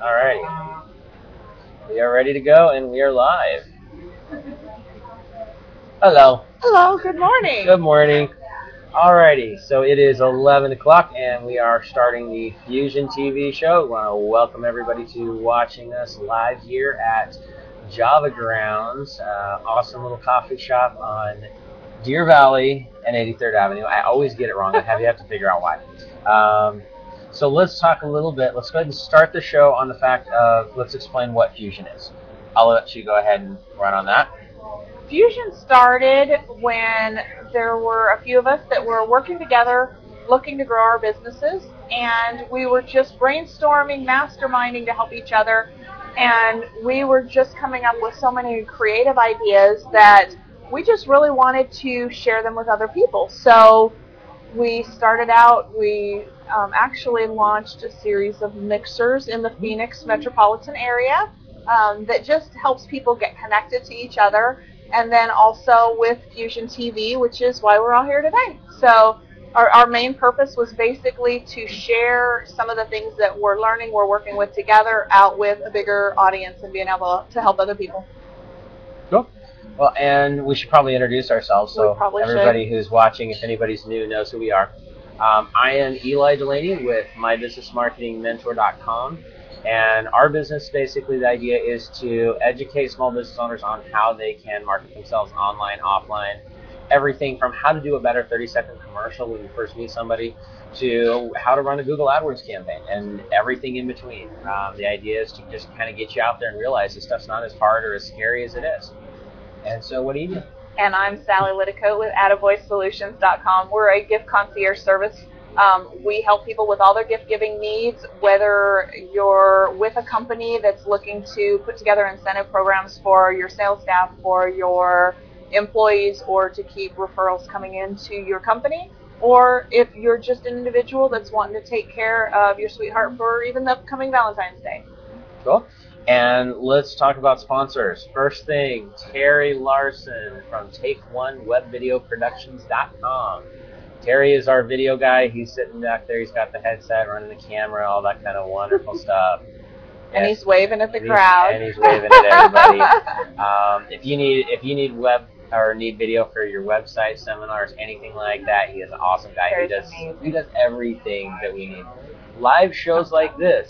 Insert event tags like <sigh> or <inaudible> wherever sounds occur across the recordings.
Alrighty. We are ready to go and we are live. Hello. Hello, good morning. Good morning. Alrighty, so it is 11 o'clock and we are starting the Fusion TV show. We want to welcome everybody to watching us live here at Java Grounds, uh, awesome little coffee shop on Deer Valley and 83rd Avenue. I always get it wrong. I have you have to figure out why. Um, so let's talk a little bit. Let's go ahead and start the show on the fact of let's explain what Fusion is. I'll let you go ahead and run on that. Fusion started when there were a few of us that were working together looking to grow our businesses and we were just brainstorming, masterminding to help each other and we were just coming up with so many creative ideas that we just really wanted to share them with other people. So we started out, we um, actually launched a series of mixers in the Phoenix metropolitan area um, that just helps people get connected to each other. And then also with Fusion TV, which is why we're all here today. So our, our main purpose was basically to share some of the things that we're learning, we're working with together out with a bigger audience and being able to help other people. Cool. Well, and we should probably introduce ourselves so everybody who's watching, if anybody's new, knows who we are. Um, I am Eli Delaney with mybusinessmarketingmentor.com. And our business, basically, the idea is to educate small business owners on how they can market themselves online, offline, everything from how to do a better 30 second commercial when you first meet somebody to how to run a Google AdWords campaign and everything in between. Um, the idea is to just kind of get you out there and realize this stuff's not as hard or as scary as it is. And so, what do you do? and I'm Sally Liticote with AttaboySolutions.com. We're a gift concierge service. Um, we help people with all their gift giving needs, whether you're with a company that's looking to put together incentive programs for your sales staff, for your employees, or to keep referrals coming into your company, or if you're just an individual that's wanting to take care of your sweetheart for even the upcoming Valentine's Day. Cool. And let's talk about sponsors. First thing, Terry Larson from TakeOneWebVideoProductions.com. Terry is our video guy. He's sitting back there. He's got the headset, running the camera, all that kind of wonderful stuff. And Yes. he's waving at the And he's- crowd. and he's waving at everybody. <laughs> Um, if you need if you need web or need video for your website, seminars, anything like that, he is an awesome guy. Terry's he does amazing. he does everything that we need. Live shows like this.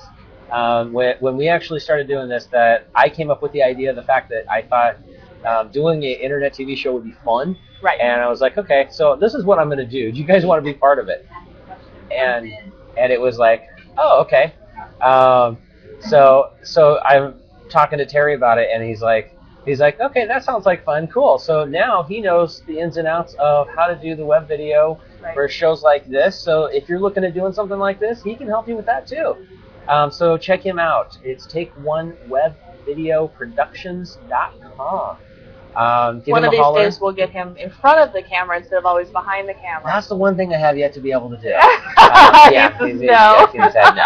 Um, when, when we actually started doing this, that I came up with the idea, of the fact that I thought um, doing an internet TV show would be fun, right. and I was like, okay, so this is what I'm going to do. Do you guys want to be part of it? And and it was like, oh, okay. Um, so so I'm talking to Terry about it, and he's like, he's like, okay, that sounds like fun, cool. So now he knows the ins and outs of how to do the web video Right. for shows like this. So if you're looking at doing something like this, he can help you with that too. Um, so check him out. It's TakeOneWebVideoProductions.com. Um, give One of these holler. days we'll get him in front of the camera instead of always behind the camera. That's the one thing I have yet to be able to do. <laughs> Uh, yeah, he's, no. shaking his head no.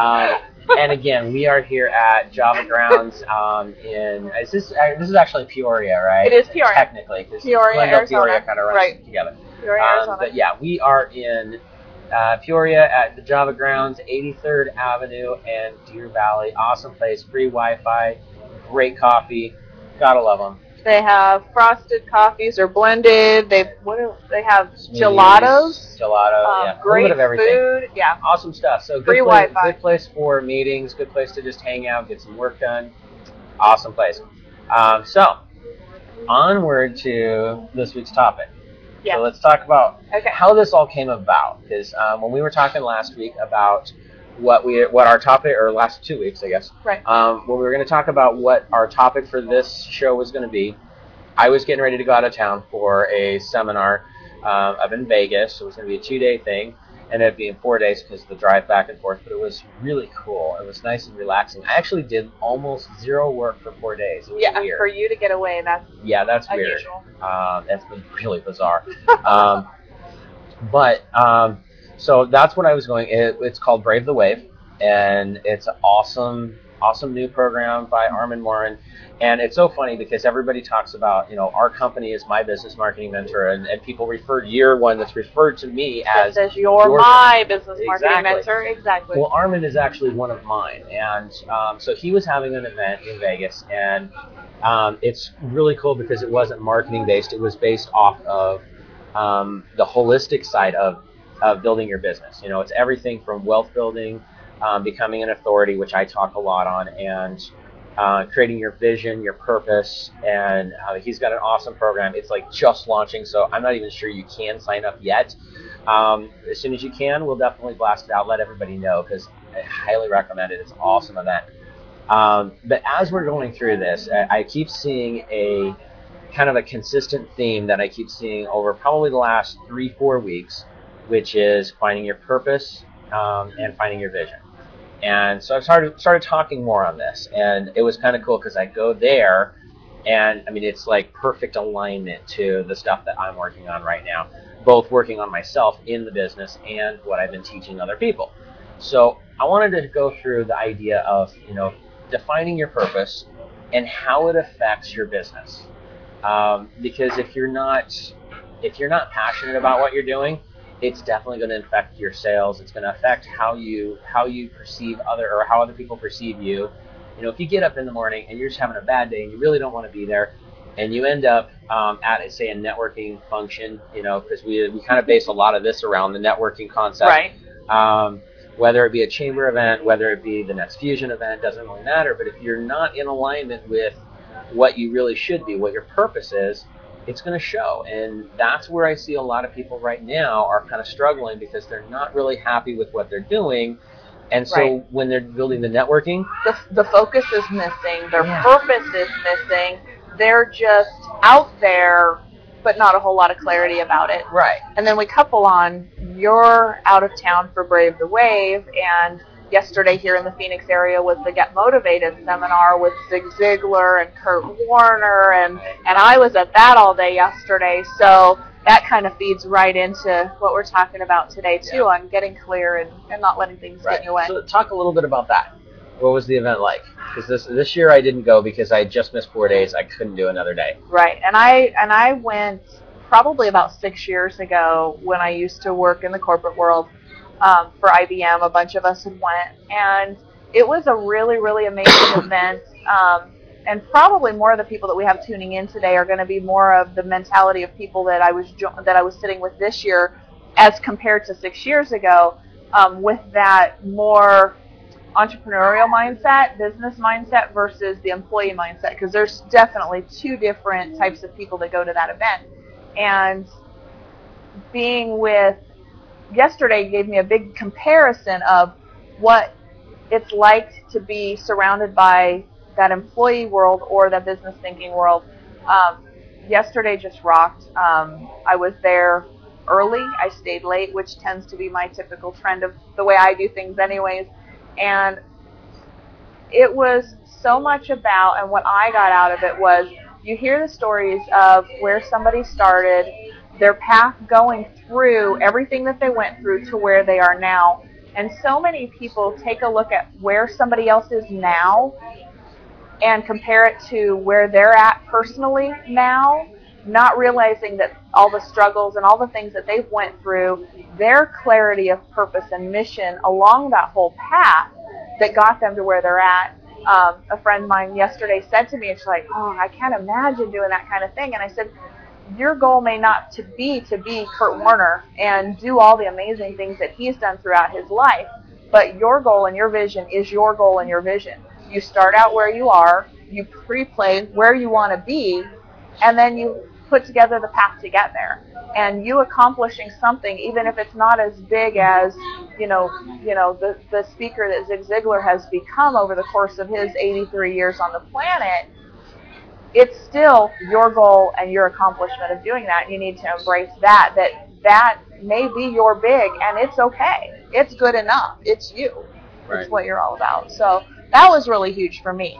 Um, and again, we are here at Java Grounds um, in is this uh, this is actually Peoria, right? It is Peoria. Technically, 'cause Peoria, Glendale, Arizona. Peoria kind of runs Right. together. You're Um, Arizona. but yeah, we are in uh, Peoria at the Java Grounds, 83rd Avenue and Deer Valley. Awesome place, free Wi-Fi, great coffee. Gotta love them. They have frosted coffees or blended. They what do they have? Gelatos. Gelato, Um, yeah, great of everything. food. Yeah. Awesome stuff. So good Free place, Wi-Fi. good place for meetings, good place to just hang out, get some work done. Awesome place. Um, so onward to this week's topic. Yeah. So let's talk about Okay. how this all came about. Because um, when we were talking last week about what we what our topic or last two weeks, I guess, Right. um, when we were going to talk about what our topic for this show was going to be, I was getting ready to go out of town for a seminar um, up in Vegas. So it was going to be a two-day thing, and it'd be in four days because of the drive back and forth. But it was really cool. It was nice and relaxing. I actually did almost zero work for four days. It was Yeah. weird. For you to get away, that's yeah, that's weird. unusual. Um, that's been <laughs> really bizarre. um, but um, so that's what I was going. It, it's called Brave the Wave, and it's an awesome awesome new program by Armin Morin. And it's so funny because everybody talks about, you know, our company is my business marketing mentor, and, and people refer you're one that's referred to me as you're your- my business marketing Exactly. mentor. Exactly. Well, Armin is actually one of mine, and um, so he was having an event in Vegas, and um, it's really cool because it wasn't marketing based; it was based off of um, the holistic side of of building your business. You know, it's everything from wealth building, um, becoming an authority, which I talk a lot on, and uh, creating your vision, your purpose, and uh, he's got an awesome program. It's like just launching, so I'm not even sure you can sign up yet. Um, as soon as you can, we'll definitely blast it out, let everybody know because I highly recommend it. It's an awesome event. Um, but as we're going through this, I, I keep seeing a kind of a consistent theme that I keep seeing over probably the last three, four weeks, which is finding your purpose um, and finding your vision. And so I started started talking more on this, and it was kind of cool because I go there, and I mean it's like perfect alignment to the stuff that I'm working on right now, both working on myself in the business and what I've been teaching other people. So I wanted to go through the idea of you know defining your purpose and how it affects your business, um, because if you're not if you're not passionate about what you're doing, it's definitely going to affect your sales. It's going to affect how you how you perceive other or how other people perceive you. You know, if you get up in the morning and you're just having a bad day and you really don't want to be there, and you end up um, at say a networking function, you know, because we we kind of base a lot of this around the networking concept. right. Um, whether it be a chamber event, whether it be the next fusion event, doesn't really matter. But if you're not in alignment with what you really should be, what your purpose is, it's going to show. And that's where I see a lot of people right now are kind of struggling because they're not really happy with what they're doing. And so Right. when they're building the networking, The, the focus is missing. Their Yeah. purpose is missing. They're just out there, but not a whole lot of clarity about it. right, And then we couple on you're out of town for Brave the Wave, and yesterday here in the Phoenix area was the Get Motivated seminar with Zig Ziglar and Kurt Warner, and and I was at that all day yesterday. So that kind of feeds right into what we're talking about today too, Yeah. on getting clear and, and not letting things get right. in your way. So talk a little bit about that. What was the event like? Because this this year I didn't go because I just missed four days. I couldn't do another day. Right, and I and I went probably about six years ago when I used to work in the corporate world um, for IBM. A bunch of us had went, and it was a really really amazing <coughs> event. Um, and probably more of the people that we have tuning in today are going to be more of the mentality of people that I was jo- that I was sitting with this year, as compared to six years ago, um, with that more entrepreneurial mindset, business mindset versus the employee mindset because there's definitely two different types of people that go to that event. And being with yesterday gave me a big comparison of what it's like to be surrounded by that employee world or that business thinking world. Um, yesterday just rocked. Um, I was there early. I stayed late, which tends to be my typical trend of the way I do things, anyways. And it was so much about, and what I got out of it was you hear the stories of where somebody started, their path going through everything that they went through to where they are now. And so many people take a look at where somebody else is now and compare it to where they're at personally now, not realizing that all the struggles and all the things that they've went through, their clarity of purpose and mission along that whole path that got them to where they're at. Um, a friend of mine yesterday said to me, "It's like, oh, I can't imagine doing that kind of thing." And I said, "Your goal may not to be to be Kurt Warner and do all the amazing things that he's done throughout his life, but your goal and your vision is your goal and your vision. You start out where you are, you pre-play where you want to be, and then you put together the path to get there. And you accomplishing something, even if it's not as big as, you know, you know, the, the speaker that Zig Ziglar has become over the course of his 83 years on the planet, it's still your goal and your accomplishment of doing that. You need to embrace that. That that may be your big, and it's okay. It's good enough. It's you. Right. It's what you're all about. So that was really huge for me.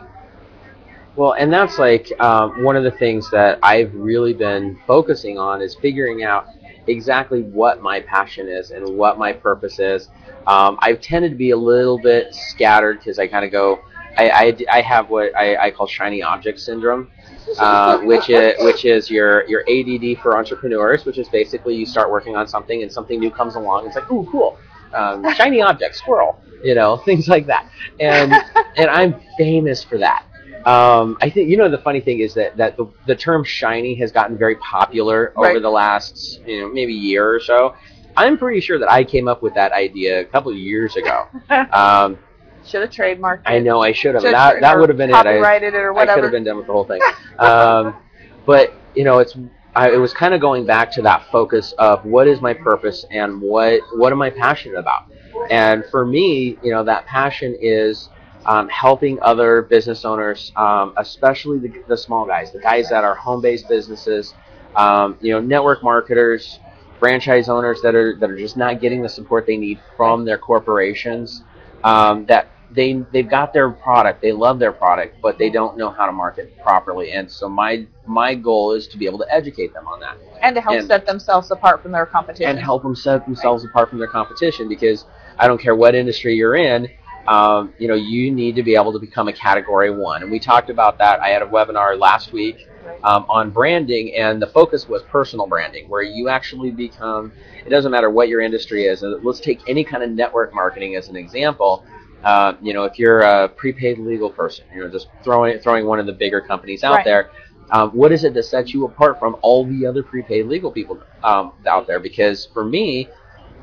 Well, and that's like um, one of the things that I've really been focusing on is figuring out exactly what my passion is and what my purpose is. Um, I've tended to be a little bit scattered because I kind of go I, I, I have what I, I call shiny object syndrome, uh, which is which is your your ADD for entrepreneurs, which is basically you start working on something and something new comes along. It's like, ooh, cool, um, <laughs> shiny object, squirrel, you know, <laughs> things like that. And <laughs> and I'm famous for that. Um, I think you know the funny thing is that that the, the term shiny has gotten very popular over Right. the last you know maybe year or so. I'm pretty sure that I came up with that idea a couple of years ago. Um, Should have trademarked it. I know I should have. Should've That that would have been it. I, copyrighted it or I whatever. could have been done with the whole thing. Um, <laughs> but you know, it's I, it was kind of going back to that focus of what is my purpose and what what am I passionate about. And for me, you know, that passion is um, helping other business owners, um, especially the, the small guys, the guys that are home-based businesses, um, you know, network marketers, franchise owners that are that are just not getting the support they need from their corporations. Um, that they they've got their product, they love their product, but they don't know how to market properly. And so my my goal is to be able to educate them on that and to help and- set themselves apart from their competition. and help them set themselves apart from their competition because I don't care what industry you're in, um, you know, you need to be able to become a category one. And we talked about that. I had a webinar last week um, on branding, and the focus was personal branding, where you actually become. It doesn't matter what your industry is. Let's take any kind of network marketing as an example. Uh, you know, if you're a prepaid legal person, you know, just throwing throwing one of the bigger companies out Right. there. Um, what is it that sets you apart from all the other prepaid legal people um, out there? Because for me,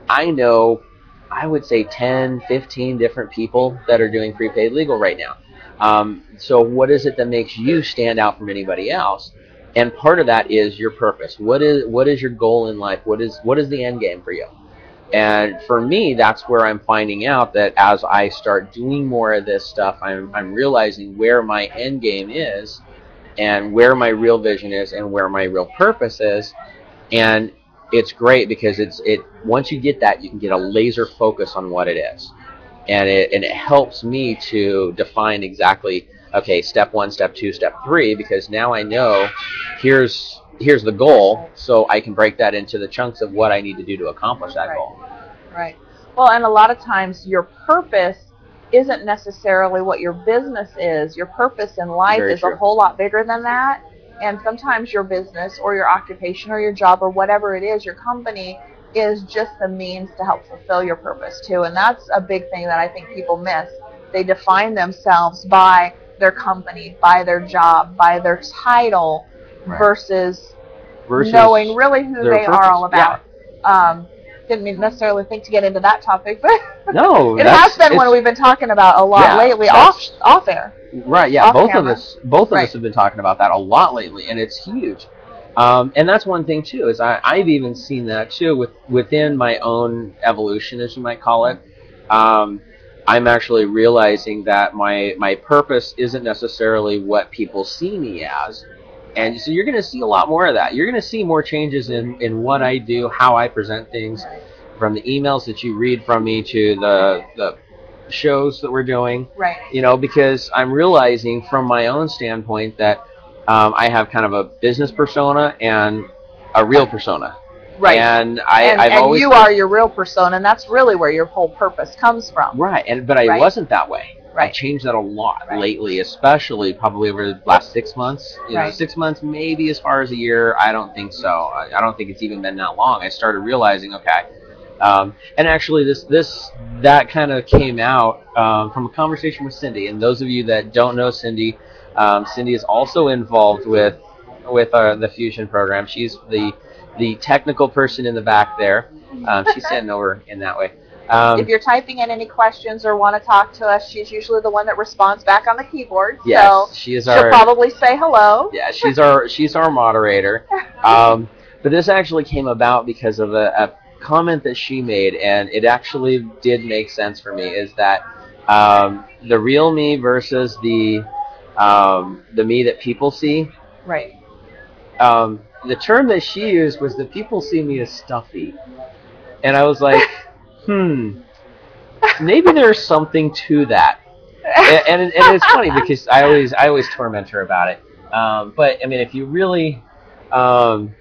I know, I would say 10, 15 different people that are doing prepaid legal right now. Um, so what is it that makes you stand out from anybody else? And part of that is your purpose. What is what is your goal in life? What is what is the end game for you? And for me, that's where I'm finding out that as I start doing more of this stuff, I'm I'm realizing where my end game is, and where my real vision is, and where my real purpose is, and it's great because it's it once you get that you can get a laser focus on what it is. And it and it helps me to define exactly okay step one step two step three because now i know here's here's the goal so i can break that into the chunks of what i need to do to accomplish that Right. goal Right. Well, and a lot of times your purpose isn't necessarily what your business is. Your purpose in life Very is true. a whole lot bigger than that. And sometimes your business or your occupation or your job or whatever it is, your company is just the means to help fulfill your purpose too. And that's a big thing that I think people miss. They define themselves by their company, by their job, by their title Right. versus, versus knowing really who they are all about. Um, didn't mean necessarily think to get into that topic, but <laughs> no it has been one we've been talking about a lot Yeah, that's- off off air. Right, yeah, both camera. of us, both of Right. us have been talking about that a lot lately, and it's huge. Um, and that's one thing too is I, I've even seen that too with within my own evolution, as you might call it. Um, I'm actually realizing that my my purpose isn't necessarily what people see me as, and so you're going to see a lot more of that. You're going to see more changes in in what I do, how I present things, from the emails that you read from me to the the shows that we're doing Right. you know, because I'm realizing from my own standpoint that um, I have kind of a business persona and a real persona. Right. And I, and I've and always you are your real persona, and that's really where your whole purpose comes from. right, and but I Right. wasn't that way. I've changed that a lot Right. lately, especially probably over the last six months. You know, six months, maybe as far as a year. I don't think so. I, I don't think it's even been that long. I started realizing, okay, um, and actually, this this that kind of came out um, from a conversation with Cindy. And those of you that don't know Cindy, um, Cindy is also involved with with uh, the Fusion program. She's the the technical person in the back there. Um, she's sitting over in that way. Um, if you're typing in any questions or want to talk to us, she's usually the one that responds back on the keyboard. yes, So she is she'll our probably say hello. yeah, she's our she's our moderator. <laughs> Um, but this actually came about because of a, a comment that she made, and it actually did make sense for me. Is that um, the real me versus the um, the me that people see? Right. Um, the term that she used was that people see me as stuffy, and I was like, <laughs> hmm, <laughs> maybe there's something to that and, and, and it's funny <laughs> because I always I always torment her about it. Um, but I mean, if you really, um,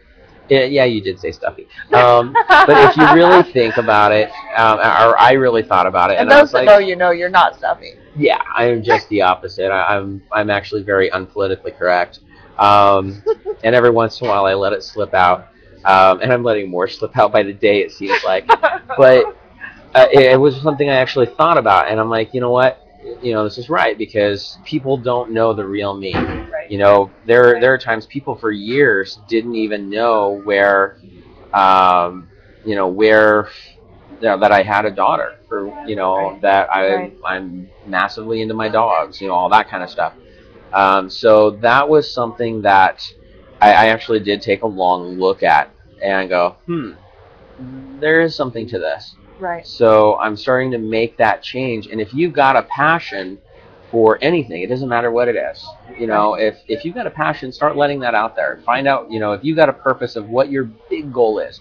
yeah, yeah, you did say stuffy. Um, but if you really <laughs> think about it, um, or I really thought about it, and and, I those was that like, know you know you're not stuffy. Yeah, I'm just the opposite. I, I'm I'm actually very unpolitically correct, um, and every once in a while I let it slip out, um, and I'm letting more slip out by the day. It seems like, but uh, it, it was something I actually thought about, and I'm like, you know what, you know, this is right because people don't know the real me. right. You know, there there are times people for years didn't even know where, um, you know, where you know, that I had a daughter, or you know, Right. that I Right. I'm massively into my dogs, you know, all that kind of stuff. Um, so that was something that I, I actually did take a long look at and go, hmm, there is something to this. Right. So I'm starting to make that change. And if you've got a passion for anything, it doesn't matter what it is. You know, if if you've got a passion, start letting that out there. Find out, you know, if you've got a purpose of what your big goal is.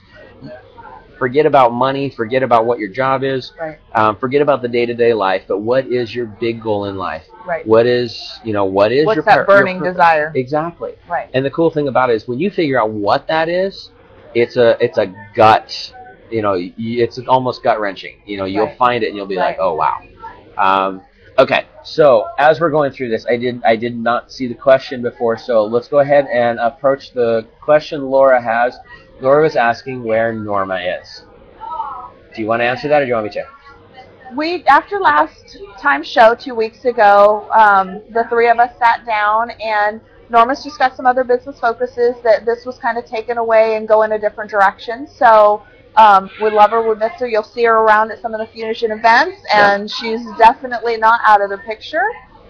Forget about money. Forget about what your job is. Right. Um, forget about the day-to-day life. But what is your big goal in life? Right. What is, you know, what is What's your that pur- your burning purpose? desire? Exactly. Right. And the cool thing about it is when you figure out what that is, it's a it's a gut, you know, y- it's almost gut wrenching. You know, you'll Right. find it and you'll be like, oh wow. Um, okay, so as we're going through this, I did I did not see the question before, so let's go ahead and approach the question Laura has. Laura was asking where Norma is. Do you want to answer that, or do you want me to? we after last time show two weeks ago um, the three of us sat down and norma's just got some other business focuses that this was kind of taken away and go in a different direction so um, we love her we miss her you'll see her around at some of the fusion events and she's definitely not out of the picture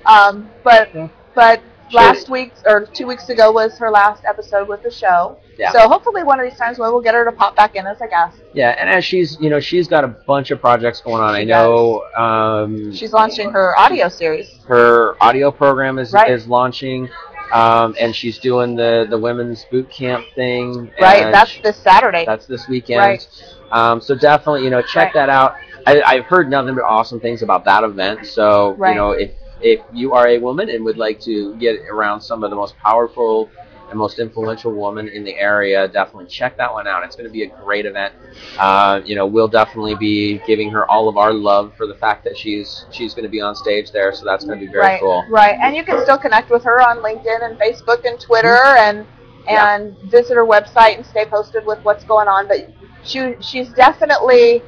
um, but Yeah. but last week or two weeks ago was her last episode with the show Yeah. so hopefully one of these times we will get her to pop back in as a guest Yeah, and as she's you know she's got a bunch of projects going on. She I know um, she's launching her audio series her audio program is Right. is launching, um, and she's doing the the women's boot camp thing. right that's this saturday that's this weekend. Right. Um, so definitely, you know, check Right. that out. I, I've heard nothing but awesome things about that event. So Right. you know, if if you are a woman and would like to get around some of the most powerful and most influential woman in the area, definitely check that one out. It's going to be a great event. Uh, you know, we'll definitely be giving her all of our love for the fact that she's she's going to be on stage there. So that's going to be very right, cool. Right, and you can still connect with her on LinkedIn and Facebook and Twitter, and Yeah. and visit her website and stay posted with what's going on. But she she's definitely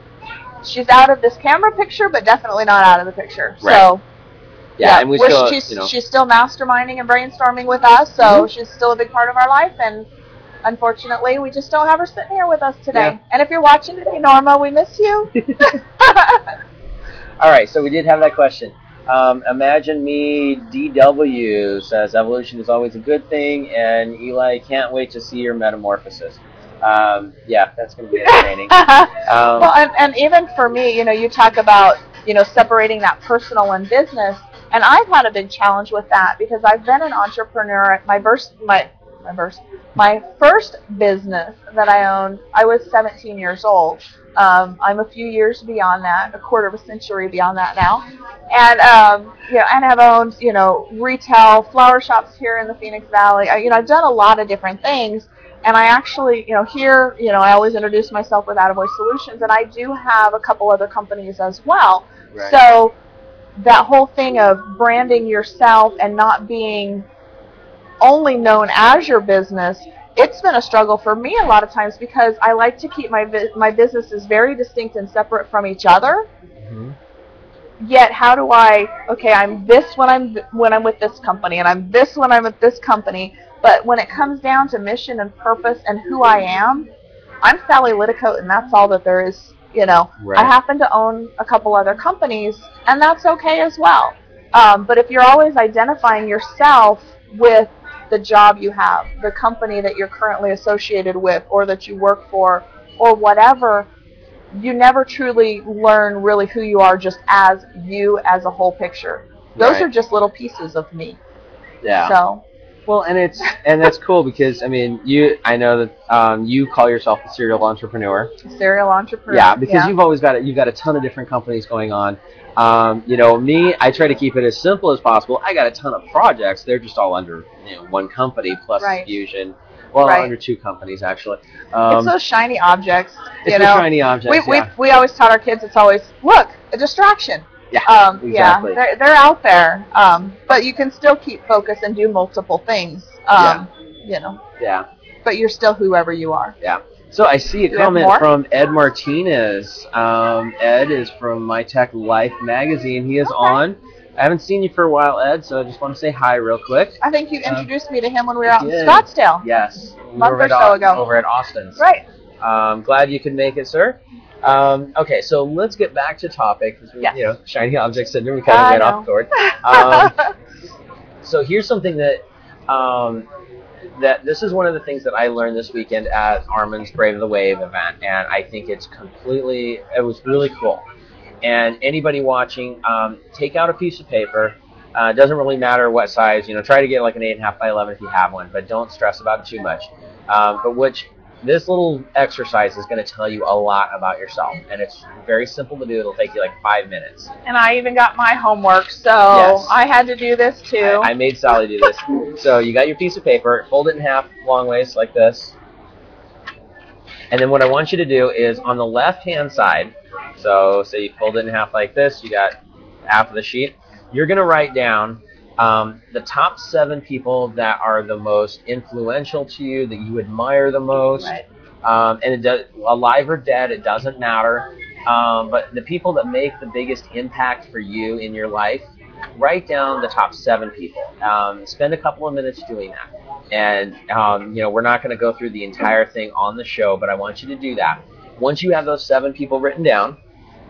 she's out of this camera picture, but definitely not out of the picture. Right. So Yeah, and we we're- still, she's you know, she's still masterminding and brainstorming with us, so Mhm. she's still a big part of our life and. Unfortunately, we just don't have her sitting here with us today. Yeah. And if you're watching today, Norma, we miss you. <laughs> All right, so we did have that question. Um, imagine me, DW says evolution is always a good thing, and Eli can't wait to see your metamorphosis. Um, yeah, that's going to be entertaining. <laughs> Um, well, and, and even for me, you know, you talk about, you know, separating that personal and business, and I've had a big challenge with that because I've been an entrepreneur. At my first, my my first, my first business that I owned, I was 17 years old. Um, I'm a few years beyond that, a quarter of a century beyond that now, and um, you know, and have owned, you know, retail flower shops here in the Phoenix Valley. I, you know, I've done a lot of different things. And I actually, you know, here, you know, I always introduce myself with Attaboy Solutions, and I do have a couple other companies as well. right. So that whole thing of branding yourself and not being only known as your business, it's been a struggle for me a lot of times because I like to keep my vi- my businesses very distinct and separate from each other. Mhm. Yet, how do I? Okay, I'm this when I'm when I'm with this company, and I'm this when I'm with this company. But when it comes down to mission and purpose and who I am, I'm Sally Liticote, and that's all that there is. You know, Right. I happen to own a couple other companies, and that's okay as well. Um, but if you're always identifying yourself with the job you have, the company that you're currently associated with, or that you work for, or whatever, you never truly learn really who you are just as you as a whole picture. Those Right. are just little pieces of me. yeah. So Well, and it's and that's cool because I mean, you I know that um, you call yourself a serial entrepreneur. serial entrepreneur. Yeah, because you've always got it. You've got a ton of different companies going on. Um, you know, me, I try to keep it as simple as possible. I got a ton of projects. They're just all under you know one company plus Right. Fusion. Well, Right. under two companies actually. Um, it's those shiny objects. it's you the know, shiny objects. we, yeah. we we always taught our kids it's always look a distraction. Yeah, <laughs> Um, exactly. Yeah, they're, they're out there. Um, but you can still keep focus and do multiple things. Um, You know, Yeah. but you're still whoever you are. Yeah. So I see a you comment from Ed Martinez. Um, Ed is from My Tech Life magazine. He is Okay. on. I haven't seen you for a while, Ed, so I just want to say hi real quick. I think you Um, introduced me to him when we were out in. Scottsdale. Yes, we Month or so ago. over at Austin's. Right. Um, glad you could make it, sir. Um, okay, so let's get back to topic. Yes. You know, shiny object syndrome. We kind I of went know. off court. <laughs> Um, so here's something that um, that this is one of the things that I learned this weekend at Armin's Brave of the Wave event, and I think it's completely it was really cool. And anybody watching, um, take out a piece of paper. Uh, it doesn't really matter what size. You know, try to get like an eight and a half by eleven if you have one, but don't stress about it too much. Um, but which this little exercise is going to tell you a lot about yourself, and it's very simple to do. It'll take you like five minutes. and I even got my homework, so Yes. I had to do this too. I, I made Sally do this. <laughs> so you got your piece of paper, fold it in half long ways like this. And then what I want you to do is on the left hand side, so say you fold it in half like this, you got half of the sheet, you're going to write down um, the top seven people that are the most influential to you, that you admire the most. right. Um, and it does, alive or dead, it doesn't matter. Um, but the people that make the biggest impact for you in your life, write down the top seven people. Um, spend a couple of minutes doing that. And um, you know, we're not going to go through the entire thing on the show, but I want you to do that. Once you have those seven people written down,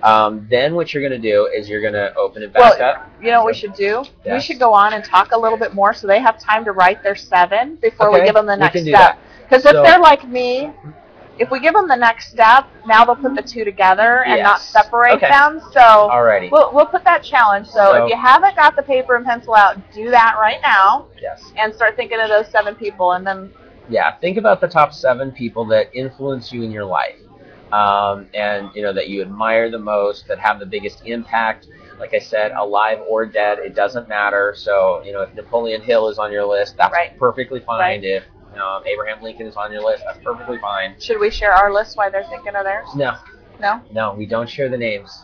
um, then what you're going to do is you're going to open it back Well, up. You know what we should do? We should go on and talk a little bit more so they have time to write their seven before we give them the next step. Because if they're like me, if we give them the next step, now they'll put the two together and not Yes. separate Okay. them. So Alrighty. we'll, we'll put that challenge. So, So- if you haven't got the paper and pencil out, do that right now yes. and start thinking of those seven people. And then, yeah, think about the top seven people that influence you in your life, um, and you know that you admire the most, that have the biggest impact. Like I said, alive or dead, it doesn't matter. So you know, if Napoleon Hill is on your list, that's Right. perfectly fine. Right. If um, Abraham Lincoln is on your list, that's perfectly fine. should we share our list while they're thinking of theirs? No, No? no, we don't share the names.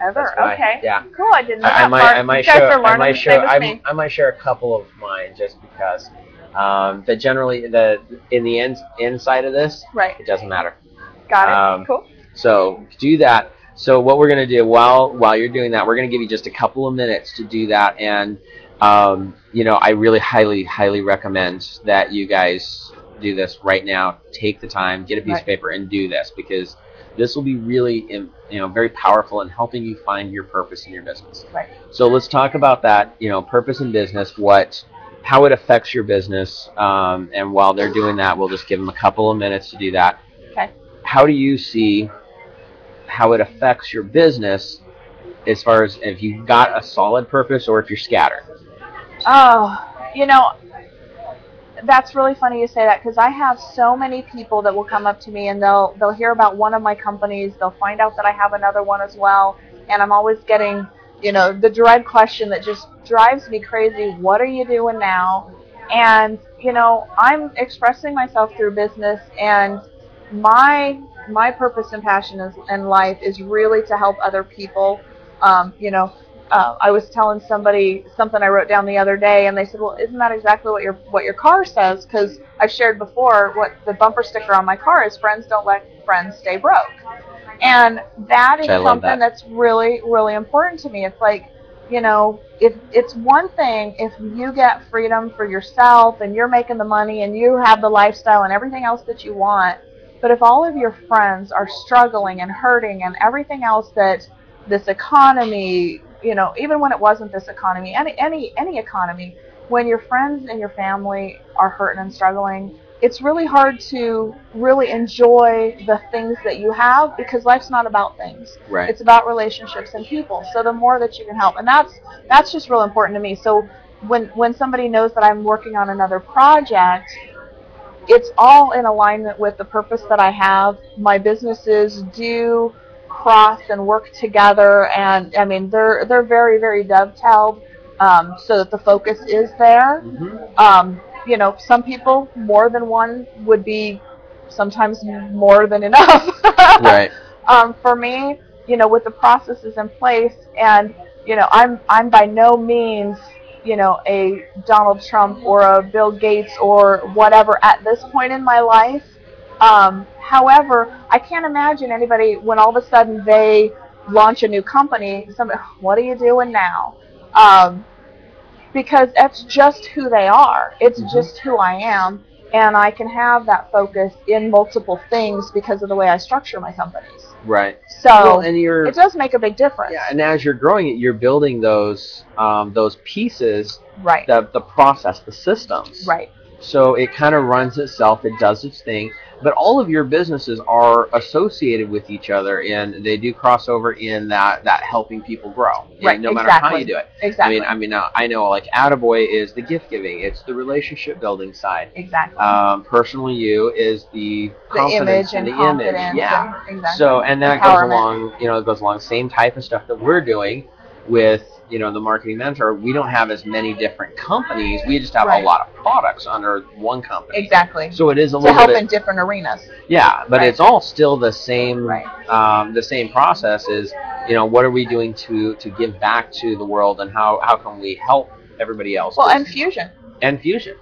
Ever? Okay. Yeah. Cool. I didn't know I, I that might, part. I might you guys share, are I might the share, same as I. I might share a couple of mine just because. Um, but generally, the in the end, inside of this, Right. it doesn't matter. Got it. Um, cool. So do that. So what we're gonna do while while you're doing that, we're gonna give you just a couple of minutes to do that, and um, you know I really highly highly recommend that you guys do this right now. Take the time, get a piece Right. of paper, and do this because this will be really you know very powerful in helping you find your purpose in your business. Right. So let's talk about that. You know, purpose in business. What how it affects your business, um, and while they're doing that, we'll just give them a couple of minutes to do that. How do you see how it affects your business as far as if you've got a solid purpose or if you're scattered? Oh, you know, that's really funny you say that because I have so many people that will come up to me and they'll they'll hear about one of my companies, they'll find out that I have another one as well, and I'm always getting, you know, the dread question that just drives me crazy. What are you doing now? And you know, I'm expressing myself through business, and my my purpose and passion is, in life is really to help other people. Um, you know, uh, I was telling somebody something I wrote down the other day, and they said, "Well, isn't that exactly what your what your car says?" Because I've shared before what the bumper sticker on my car is: "Friends don't let friends stay broke," and that is something that. that's really really important to me. It's like, you know, if it's one thing if you get freedom for yourself and you're making the money and you have the lifestyle and everything else that you want, but if all of your friends are struggling and hurting and everything else that this economy, you know, even when it wasn't this economy, any any any economy, when your friends and your family are hurting and struggling, it's really hard to really enjoy the things that you have because life's not about things. Right. It's about relationships and people. So the more that you can help, and that's that's just real important to me. So when when somebody knows that I'm working on another project, it's all in alignment with the purpose that I have. My businesses do cross and work together, and I mean they're they're very very dovetailed, um, so that the focus is there. Mhm. Um, you know, some people more than one would be sometimes more than enough. <laughs> Right. um, for me, you know, with the processes in place and you know, I'm I'm by no means, you know, a Donald Trump or a Bill Gates or whatever at this point in my life. Um, however, I can't imagine anybody when all of a sudden they launch a new company. Somebody, what are you doing now? Um, because that's just who they are. It's Mhm. just who I am, and I can have that focus in multiple things because of the way I structure my companies. Right. So well, and you're it does make a big difference. yeah, and as you're growing it, you're building those um, those pieces, right. the the process, the systems. right. So it kind of runs itself. It does its thing. But all of your businesses are associated with each other, and they do cross over in that that helping people grow. Right, No matter how you do it. Exactly. I mean, I mean, uh, I know like Attaboy is the gift giving. It's the relationship building side. exactly. Um, personal you is the the confidence image and the image. Yeah. and- exactly. So and that goes along, you know, it goes along same type of stuff that we're doing with, you know, the marketing mentor. We don't have as many different companies. We just have Right. a lot of products under one company. Exactly. So it is a to little help bit, in different arenas. yeah, but Right. it's all still the same, Right. um, the same process. Is you know what are we doing to to give back to the world, and how how can we help everybody else? Well, and fusion. and fusion.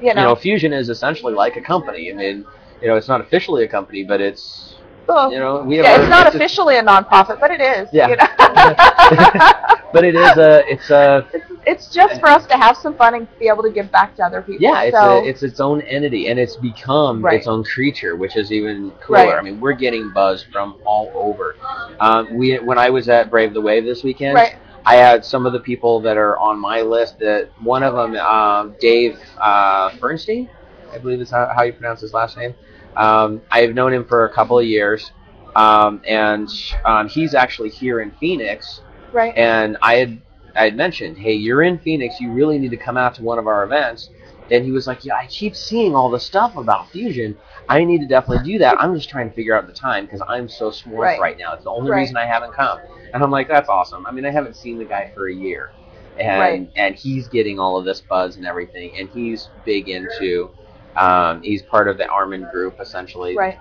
You know. You know, Fusion is essentially like a company. I mean, you know, it's not officially a company, but it's you know we have yeah, a- it's not a- officially a nonprofit, but it is. Yeah. you know? <laughs> <laughs> but it is a it's a <laughs> it's, it's just for us to have some fun and be able to give back to other people. yeah it's so, a, it's its own entity and it's become Right. its own creature, which is even cooler. Right. I mean, we're getting buzz from all over. Um, we when I was at Brave the Wave this weekend, right. I had some of the people that are on my list. That one of them, um, Dave uh, Bernstein, I believe is how, how you pronounce his last name. Um, I've known him for a couple of years, um, and um, he's actually here in Phoenix. Right. And I had I had mentioned, hey, you're in Phoenix. You really need to come out to one of our events. And he was like, yeah, I keep seeing all the stuff about fusion. I need to definitely do that. I'm just trying to figure out the time because I'm so swamped Right. right. now. It's the only Right. reason I haven't come. And I'm like, that's awesome. I mean, I haven't seen the guy for a year, and Right. and he's getting all of this buzz and everything, and he's big into. Um, he's part of the Armin group essentially. Right.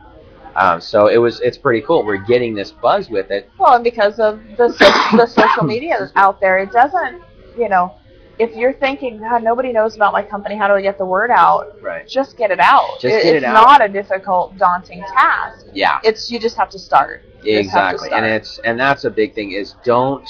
Um, so it was it's pretty cool. We're getting this buzz with it. Well, and because of the <coughs> so- the social media that's out there, it doesn't. You know, if you're thinking, God, nobody knows about my company. How do I get the word out? Right. Just get it out. Just It- get it out. it's out. not a difficult, daunting task. Yeah. It's you just have to start. You just to Exactly, and it's and that's a big thing is don't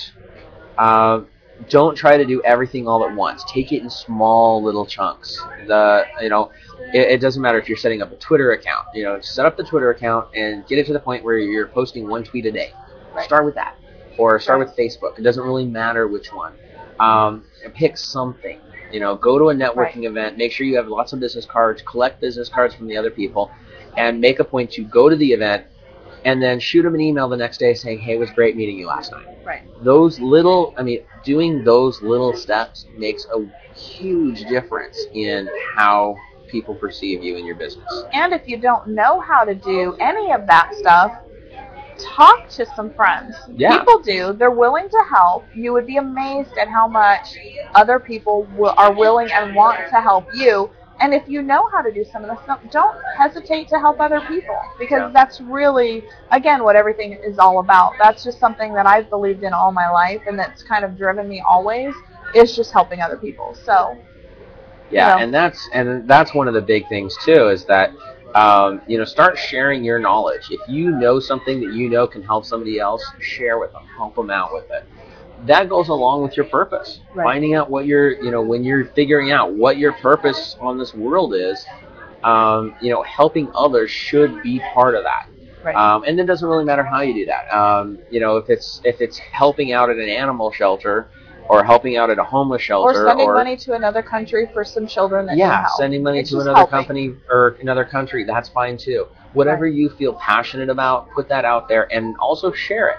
um, don't try to do everything all at once. Take it in small little chunks. The you know it, it doesn't matter if you're setting up a Twitter account. You know, set up the Twitter account and get it to the point where you're posting one tweet a day. Right. Start with that, or start Right. with Facebook. It doesn't really matter which one. Um, pick something. You know, go to a networking event. Make sure you have lots of business cards. Collect business cards from the other people, and make a point to go to the event and then shoot them an email the next day saying, "Hey, it was great meeting you last night." Right. Those little, I mean, doing those little steps makes a huge difference in how people perceive you and your business. And if you don't know how to do any of that stuff, talk to some friends. Yeah. People do. They're willing to help. You would be amazed at how much other people w- are willing and want to help you. And if you know how to do some of this stuff, don't hesitate to help other people because Yeah. that's really, again, what everything is all about. That's just something that I've believed in all my life and that's kind of driven me always is just helping other people. So, Yeah, know. and that's and that's one of the big things too is that um, you know start sharing your knowledge. If you know something that you know can help somebody else, share with them, help them out with it. That goes along with your purpose. Right. Finding out what your you know when you're figuring out what your purpose on this world is, um, you know, helping others should be part of that. right. Um, and it doesn't really matter how you do that. Um, you know, if it's if it's helping out at an animal shelter, or helping out at a homeless shelter, or sending money to another country for some children that yeah, sending money It's to another helping. company or another country, that's fine too. Whatever you feel passionate about, put that out there and also share it.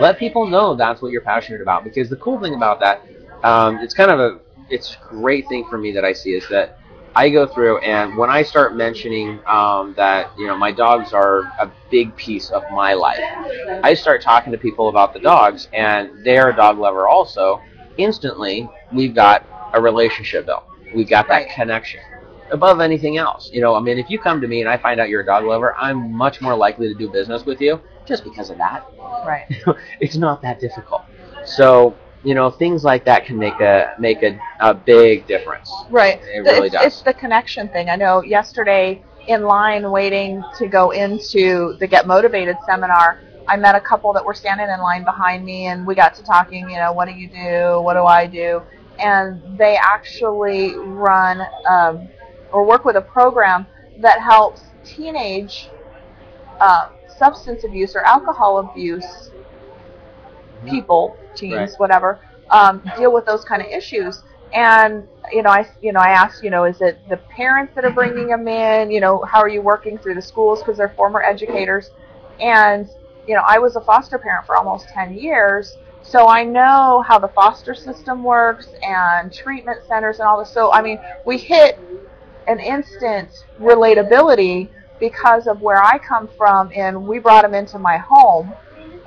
Let people know that's what you're passionate about because the cool thing about that, um, it's kind of a it's a great thing for me that I see is that I go through and when I start mentioning um, that you know my dogs are a big piece of my life, I start talking to people about the dogs and they're a dog lover also. Instantly, we've got a relationship built. We've got that connection above anything else. You know, I mean, if you come to me and I find out you're a dog lover, I'm much more likely to do business with you just because of that. Right. <laughs> it's not that difficult. So, you know, things like that can make a make a, a big difference. Right. It really it's, does. it's the connection thing. I know yesterday in line waiting to go into the Get Motivated seminar, I met a couple that were standing in line behind me and we got to talking, you know, what do you do? What do I do? And they actually run um, or work with a program that helps teenage uh, substance abuse or alcohol abuse people, teens, Right. whatever, um, deal with those kind of issues. And you know, I you know I asked, you know, is it the parents that are bringing them in? You know, how are you working through the schools because they're former educators? And you know, I was a foster parent for almost 10 years, so I know how the foster system works and treatment centers and all this. So I mean, we hit an instant relatability because of where I come from, and we brought them into my home,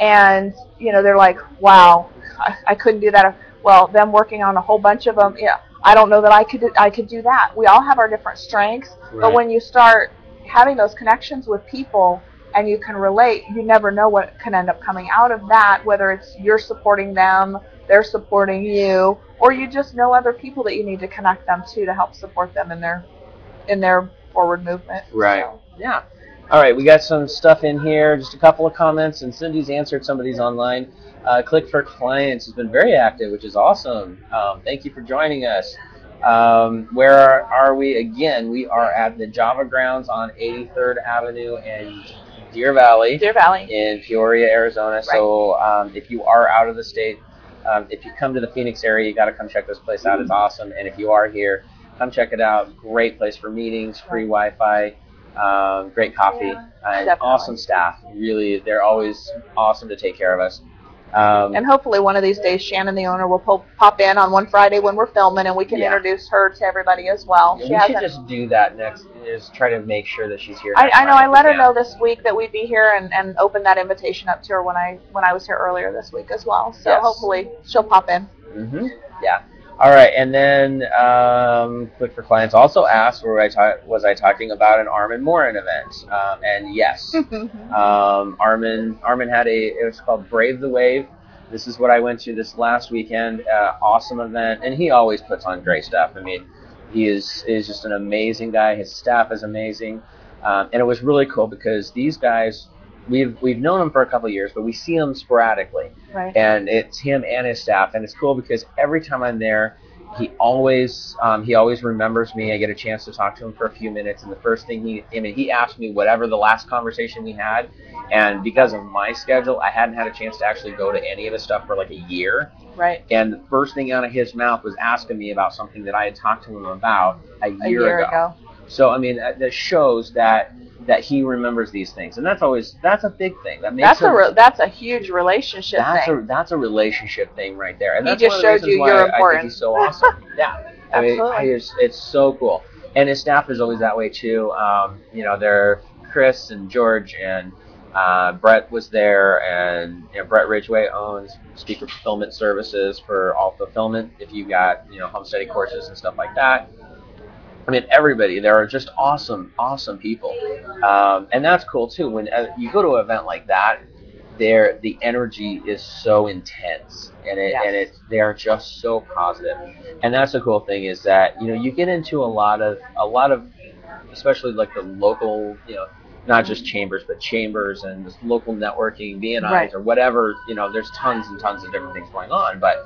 and you know they're like, "Wow, I, I couldn't do that." Well, them working on a whole bunch of them, yeah, I don't know that I could I could do that. We all have our different strengths, Right. but when you start having those connections with people and you can relate, you never know what can end up coming out of that. Whether it's you're supporting them, they're supporting you, or you just know other people that you need to connect them to to help support them in their in their forward movement. Right. So, Yeah. All right, we got some stuff in here. Just a couple of comments, and Cindy's answered some of these online. Uh, Click for Clients has been very active, which is awesome. Um, thank you for joining us. Um, where are, are we? Again, we are at the Java Grounds on 83rd Avenue and Deer Valley Deer Valley. in Peoria, Arizona. So um, if you are out of the state, um, if you come to the Phoenix area, you got to come check this place out. It's awesome. And if you are here, come check it out. Great place for meetings, free Wi-Fi, um, great coffee, Yeah, and definitely. awesome staff. Really, they're always awesome to take care of us. Um, And hopefully one of these days, Shannon, the owner, will po- pop in on one Friday when we're filming, and we can Yeah. introduce her to everybody as well. we She should hasn't. just do that next. Is try to make sure that she's here. I, I know. I let her know this week that we'd be here, and, and open that invitation up to her when I when I was here earlier this week as well. So Yes. hopefully she'll pop in. hmm Yeah. All right, and then um, Quick for Clients also asked, were I ta- was I talking about an Armand Morin event? Um, and yes, <laughs> um, Armand Armand had a it was called Brave the Wave. This is what I went to this last weekend. Uh, awesome event, and he always puts on great stuff. I mean, he is is just an amazing guy. His staff is amazing, um, and it was really cool because these guys. We've, we've known him for a couple of years, but we see him sporadically right. and it's him and his staff and it's cool because every time i'm there he always um, he always remembers me i get a chance to talk to him for a few minutes and the first thing he i mean he asked me whatever the last conversation we had and because of my schedule i hadn't had a chance to actually go to any of his stuff for like a year Right. and the first thing out of his mouth was asking me about something that i had talked to him about a year, A year, year ago. ago. so i mean that, that shows that that he remembers these things and that's always that's a big thing that makes That's a re- that's a huge relationship that's thing. a that's a relationship thing right there, and He that's just one of the showed you you're I- I think important. he's so awesome. <laughs> yeah, I mean, Absolutely. I just, it's so cool, and his staff is always that way too. Um, you know, they're Chris and George and uh, Brett was there, and you know, Brett Ridgway owns Speaker Fulfillment Services for all fulfillment. If you got you know homesteading courses and stuff like that. I mean, everybody. There are just awesome, awesome people, um, and that's cool too. When uh, you go to an event like that, there the energy is so intense, and it Yes. and it they are just so positive. and that's the cool thing is that you know you get into a lot of a lot of, especially like the local, you know, not just chambers but chambers and this local networking, BNIs Right. or whatever. You know, there's tons and tons of different things going on, but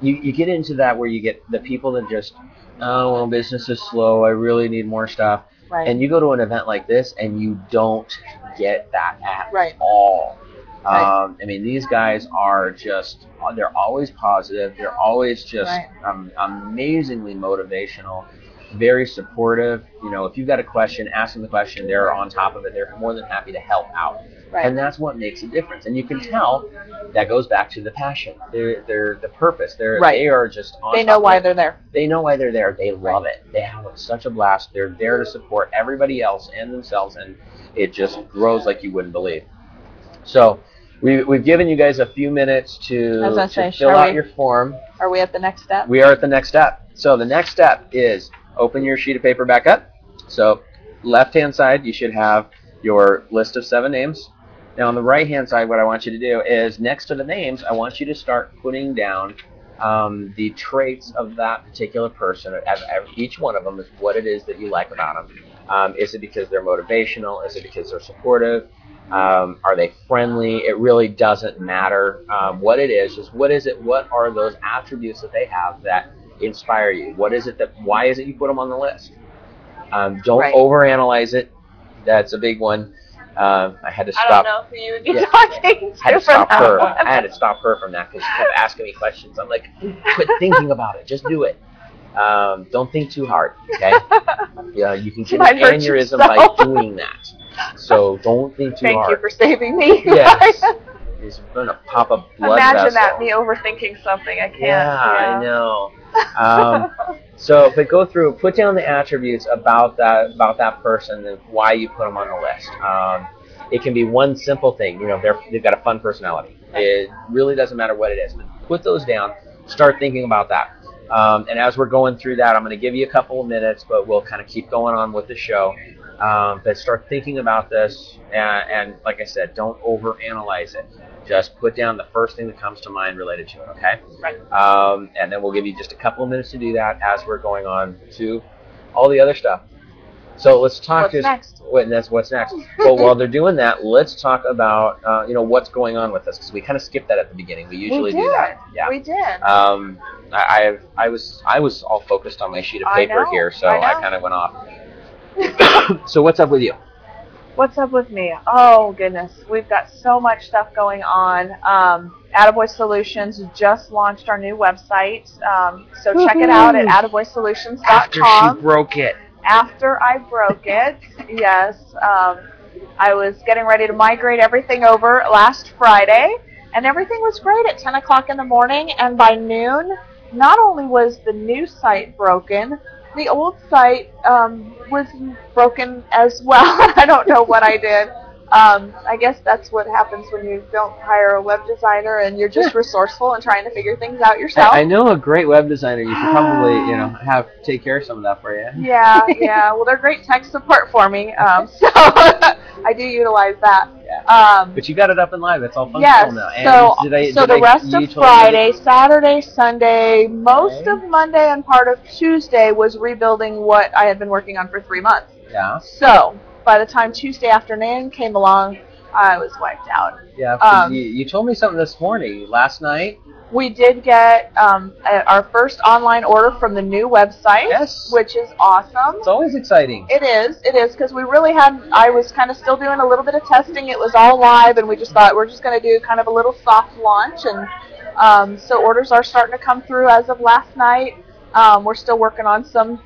you, you get into that where you get the people that just oh well business is slow. I really need more stuff. Right. and you go to an event like this and you don't get that at Right. all. Right. um, i mean these guys are just they're always positive. They're always just um, amazingly motivational very supportive. You know if you've got a question ask them the question. They're on top of it. They're more than happy to help out right. and that's what makes a difference. And you can tell that goes back to the passion. They're, they're the purpose. They're Right. they are just on they know why they're there. They know why they're there. They love it. They have such a blast. They're there to support everybody else and themselves, and it just grows like you wouldn't believe. So. We, we've given you guys a few minutes to, gonna say, fill out we- your form. Are we at the next step? We are at the next step. So the next step is open your sheet of paper back up. So left hand side, you should have your list of seven names. Now on the right hand side, what I want you to do is next to the names, I want you to start putting down um, the traits of that particular person. Each one of them is what it is that you like about them. Um, is it because they're motivational? Is it because they're supportive? Um, are they friendly? It really doesn't matter um, what it is. Just what is it? What are those attributes that they have that inspire you? What is it that? Why is it you put them on the list? Um, don't Right. overanalyze it. That's a big one. Um, I had to stop. I don't know who you would be Yeah. talking to I had to stop her. I had to stop her from that because she kept asking me questions. I'm like, quit thinking about it. Just do it. Um, don't think too hard. Okay. <laughs> Yeah, you can get an aneurysm yourself. by doing that. So don't think too Thank hard. Thank you for saving me. Yes. <laughs> It's gonna pop a blood Imagine vessel. that, me overthinking something. I can't. Yeah, I know. <laughs> Um, so, but go through, put down the attributes about that about that person and why you put them on the list. Um, it can be one simple thing. You know, they're they've got a fun personality. It really doesn't matter what it is. But put those down. Start thinking about that. Um, and as we're going through that, I'm going to give you a couple of minutes, but we'll kind of keep going on with the show. Um, but start thinking about this, and, and like I said, don't overanalyze it. Just put down the first thing that comes to mind related to it. Okay. Right. Um, and then we'll give you just a couple of minutes to do that as we're going on to all the other stuff. So let's talk. What's just, next? What, that's what's next. well, while they're doing that, let's talk about uh, you know what's going on with us because we kind of skipped that at the beginning. We usually we do that. Yeah. We did. Um, I, I've I was I was all focused on my sheet of paper here, so I I, kind of went off. <coughs> so what's up with you? What's up with me? Oh goodness, we've got so much stuff going on. Um, Attaboy Solutions just launched our new website, um, so check it out at attaboysolutions.com. broke it. After I broke it, <laughs> yes, um, I was getting ready to migrate everything over last Friday, and everything was great at 10 o'clock in the morning. And by noon, not only was the new site broken, the old site um, was broken as well. <laughs> I don't know what I did. Um, I guess that's what happens when you don't hire a web designer and you're just resourceful and trying to figure things out yourself. I, I know a great web designer. You should probably you know <sighs> have take care of some of that for you. Yeah, yeah. Well, they're great tech support for me, um, <laughs> so I do utilize that. Yeah. Um, But you got it up and live. It's all functional yes. now. And So, did I, so did the I- rest of Friday, Saturday, Sunday, most Okay. of Monday, and part of Tuesday was rebuilding what I had been working on for three months. Yeah. So by the time Tuesday afternoon came along, I was wiped out. Yeah. Um, you, you told me something this morning, last night. We did get um, a, our first online order from the new website, Yes. which is awesome. It's always exciting. It is. It is because we really had. I was kind of still doing a little bit of testing. It was all live, and we just thought we're just going to do kind of a little soft launch, and um, so orders are starting to come through as of last night. Um, we're still working on some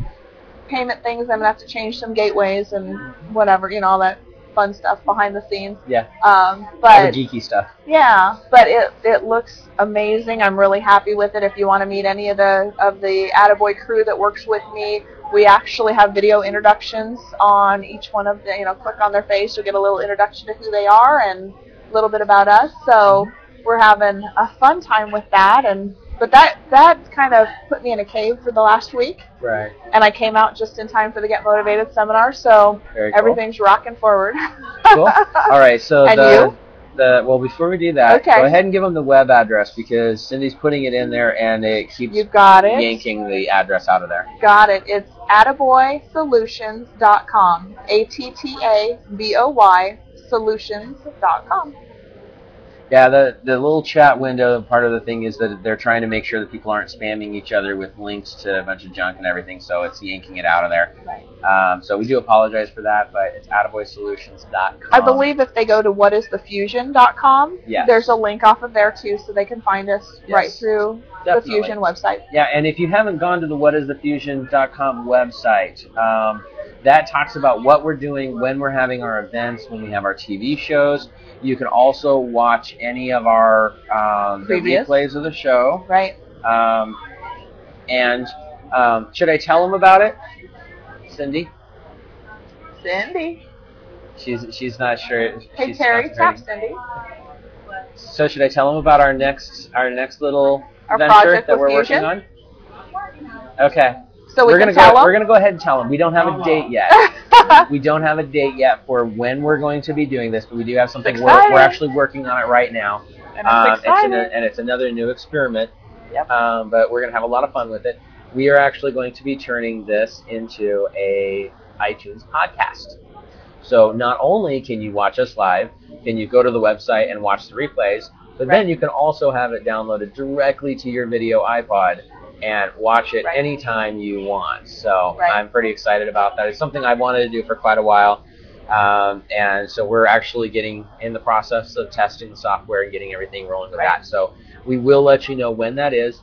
payment things. I'm gonna have to change some gateways and whatever, you know, all that fun stuff behind the scenes. Yeah. Um, but geeky stuff. yeah, but it it looks amazing. I'm really happy with it. If you want to meet any of the of the Attaboy crew that works with me, we actually have video introductions on each one of the. You know, click on their face, you'll get a little introduction to who they are and a little bit about us. So we're having a fun time with that. And but that that kind of put me in a cave for the last week, Right. and I came out just in time for the Get Motivated seminar. So cool. everything's rocking forward. Cool. <laughs> All right. So And the you? the well before we do that, Okay. go ahead and give them the web address because Cindy's putting it in there and it keeps You got it. yanking the address out of there. Got it. It's attaboysolutions.com. A T T A B O Y solutions.com. Yeah, the the little chat window part of the thing is that they're trying to make sure that people aren't spamming each other with links to a bunch of junk and everything, so it's yanking it out of there. Right. Um, so we do apologize for that, but it's attaboysolutions.com. I believe if they go to whatisthefusion.com, Yes. there's a link off of there too, so they can find us right through Definitely. the Fusion website. Yeah, and if you haven't gone to the whatisthefusion.com website, um, that talks about what we're doing when we're having our events, when we have our TV shows. You can also watch any of our um, Previous. replays of the show. Right? Um, and um, should I tell them about it, Cindy? Cindy. She's she's not sure. Hey she's Terry, ready. Cindy. So should I tell them about our next our next little Our venture that we're Fusion? working on? Okay. So we are gonna tell go. them. We're gonna go ahead and tell them. We don't have a date yet. <laughs> we don't have a date yet for when we're going to be doing this, but we do have something. We're, we're actually working on it right now, and Um, it's, an, and it's another new experiment. Yep. Um, but we're gonna have a lot of fun with it. We are actually going to be turning this into a iTunes podcast. So not only can you watch us live, can you go to the website and watch the replays, but Right. then you can also have it downloaded directly to your video iPod and watch it Right. anytime you want. So Right. I'm pretty excited about that. It's something I've wanted to do for quite a while. Um, and so we're actually getting in the process of testing the software and getting everything rolling with Right. that. So we will let you know when that is.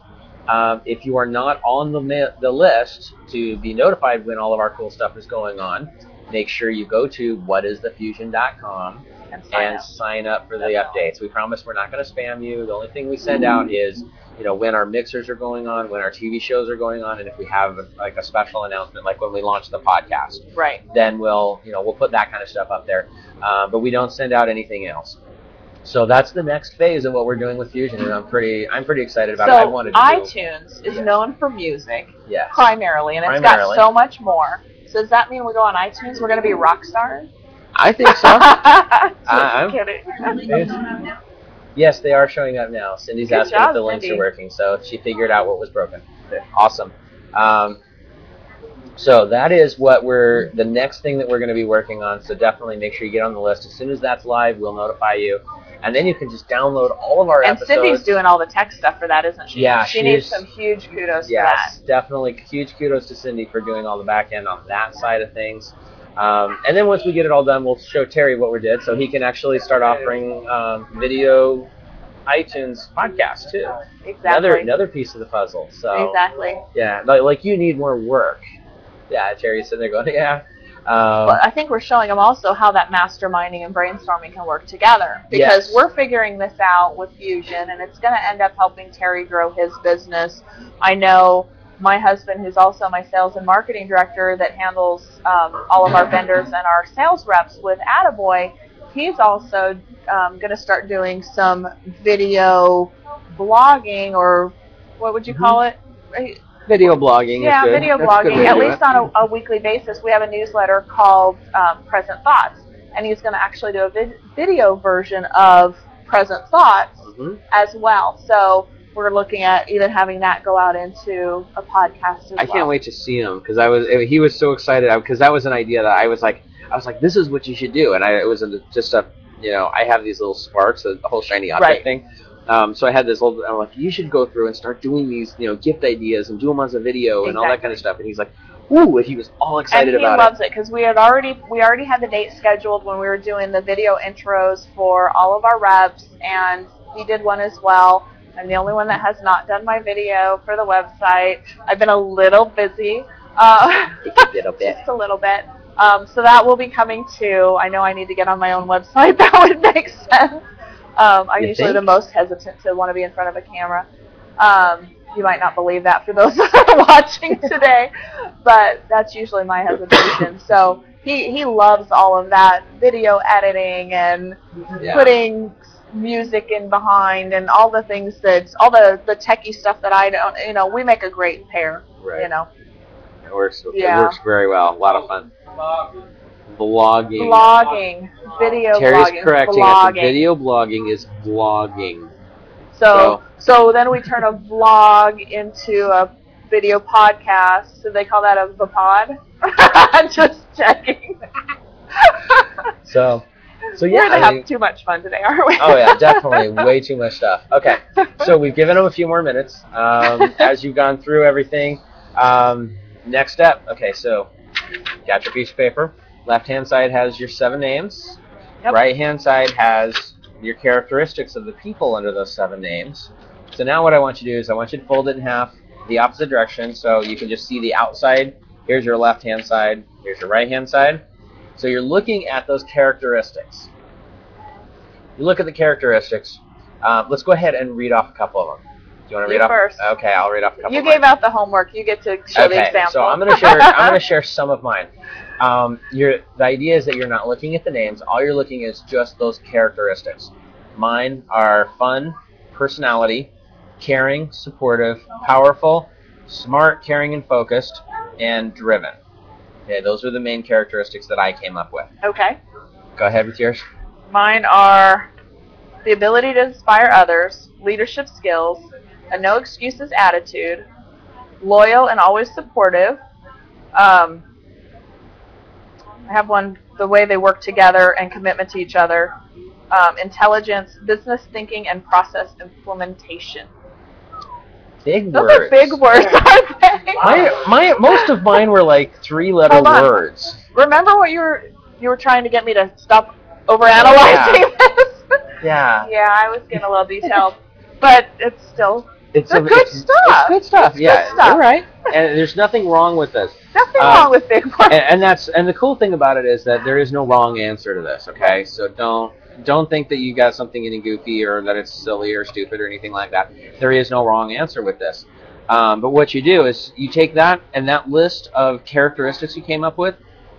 Um, if you are not on the ma- the list to be notified when all of our cool stuff is going on, make sure you go to whatisthefusion.com And sign and up. sign up for the updates. We promise we're not going to spam you. The only thing we send out is, you know, when our mixers are going on, when our TV shows are going on, and if we have like a special announcement, like when we launch the podcast, Right. then we'll, you know, we'll put that kind of stuff up there. Uh, but we don't send out anything else. So that's the next phase of what we're doing with Fusion, and I'm pretty, I'm pretty excited about it. I So wanted to do, iTunes is Yeah. known for music yes. primarily, and it's Primarily. got so much more. So does that mean we go on iTunes? We're going to be rock stars? I think so. <laughs> Just I'm- kidding. Yes, they are showing up now. Cindy's Good asking job, if the links Cindy. are working, so she figured out what was broken. Awesome. Um, so that is what we're the next thing that we're going to be working on. So definitely make sure you get on the list. As soon as that's live, we'll notify you, and then you can just download all of our And episodes. Cindy's doing all the tech stuff for that, isn't she? Yeah, she needs some huge kudos Yes, definitely. Huge kudos to Cindy for doing all the back end on that side of things. Um, and then once we get it all done, we'll show Terry what we did, so he can actually start offering um, video iTunes podcast too. Exactly. Another another piece of the puzzle. So Exactly. yeah, like, like you need more work. Yeah, Terry's sitting there going, <laughs> yeah. Um, But I think we're showing them also how that masterminding and brainstorming can work together because Yes. we're figuring this out with Fusion, and it's going to end up helping Terry grow his business. I know my husband, who's also my sales and marketing director, that handles um, all of our vendors and our sales reps with Attaboy. He's also um, going to start doing some video blogging, or what would you call it? video blogging. Yeah, good. video That's blogging, at least on a, a weekly basis. We have a newsletter called um, Present Thoughts, and he's going to actually do a vid- video version of Present Thoughts Mhm. as well. So we're looking at even having that go out into a podcast as I well. can't wait to see him because I was he was so excited because that was an idea that I was like I was like this is what you should do and I it was a, just a you know I have these little sparks the whole shiny object Right. thing. Um, so I had this little. I'm like, you should go through and start doing these, you know, gift ideas and do them as a video and all that kind of stuff. And he's like, "Ooh!" And he was all excited about it. and he loves it because we had already we already had the date scheduled when we were doing the video intros for all of our reps, and he did one as well. I'm the only one that has not done my video for the website. I've been a little busy, uh, it. A little <laughs> bit. just a little bit. Um, so that will be coming too. I know I need to get on my own website. <laughs> That would make sense. Um, I'm You usually think? the most hesitant to want to be in front of a camera. Um, you might not believe that for those <laughs> that are watching today, but that's usually my hesitation. <coughs> So he, he loves all of that video editing and Yeah. putting music in behind and all the things that all the the techie stuff that I don't you know we make a great pair Right. you know It works. Yeah. It works very well. A lot of fun. Vlogging. blogging video Terry's blogging correcting us. blogging. Video blogging is blogging So, so then we turn a vlog into a video podcast. So they call that a vapod. I'm <laughs> <laughs> just checking. So, so yeah, We're gonna I have too much fun today, aren't we? oh yeah, <laughs> definitely. Way too much stuff. Okay, so we've given them a few more minutes. Um, <laughs> as you've gone through everything, um, next step. Okay, so got your piece of paper. Left hand side has your seven names. Yep. Right hand side has your characteristics of the people under those seven names. So now what I want you to do is I want you to fold it in half, the opposite direction, so you can just see the outside. Here's your left hand side. Here's your right hand side. So you're looking at those characteristics. You look at the characteristics. Um, let's go ahead and read off a couple of them. Do you want to You read off? first. Okay, I'll read off a couple. You gave out the homework. You get to show the okay, example. so I'm gonna share. I'm gonna <laughs> share some of mine. Um, the idea is that you're not looking at the names. All you're looking is just those characteristics. Mine are fun, personality, caring, supportive, powerful, smart, caring, and focused, and driven. Okay, those are the main characteristics that I came up with. okay. Go ahead with yours. Mine are the ability to inspire others, leadership skills, a no excuses attitude, loyal and always supportive. Um, I have one the way they work together and commitment to each other, um, intelligence, business thinking, and process implementation. Big Those words. are big words, aren't they? My, my, most of mine were like three-letter words. Remember what you were you were trying to get me to stop overanalyzing this? Yeah. yeah, I was getting a little detailed, but it's still It's They're a- good it's, stuff. It's good stuff. It's yeah, good stuff. you're right. And there's nothing wrong with this. nothing Uh, wrong with big words. and, and that's and the cool thing about it is that there is no wrong answer to this. Okay, so don't don't think that you got something any goofy or that it's silly or stupid or anything like that. There is no wrong answer with this. Um, but what you do is you take that and that list of characteristics you came up with.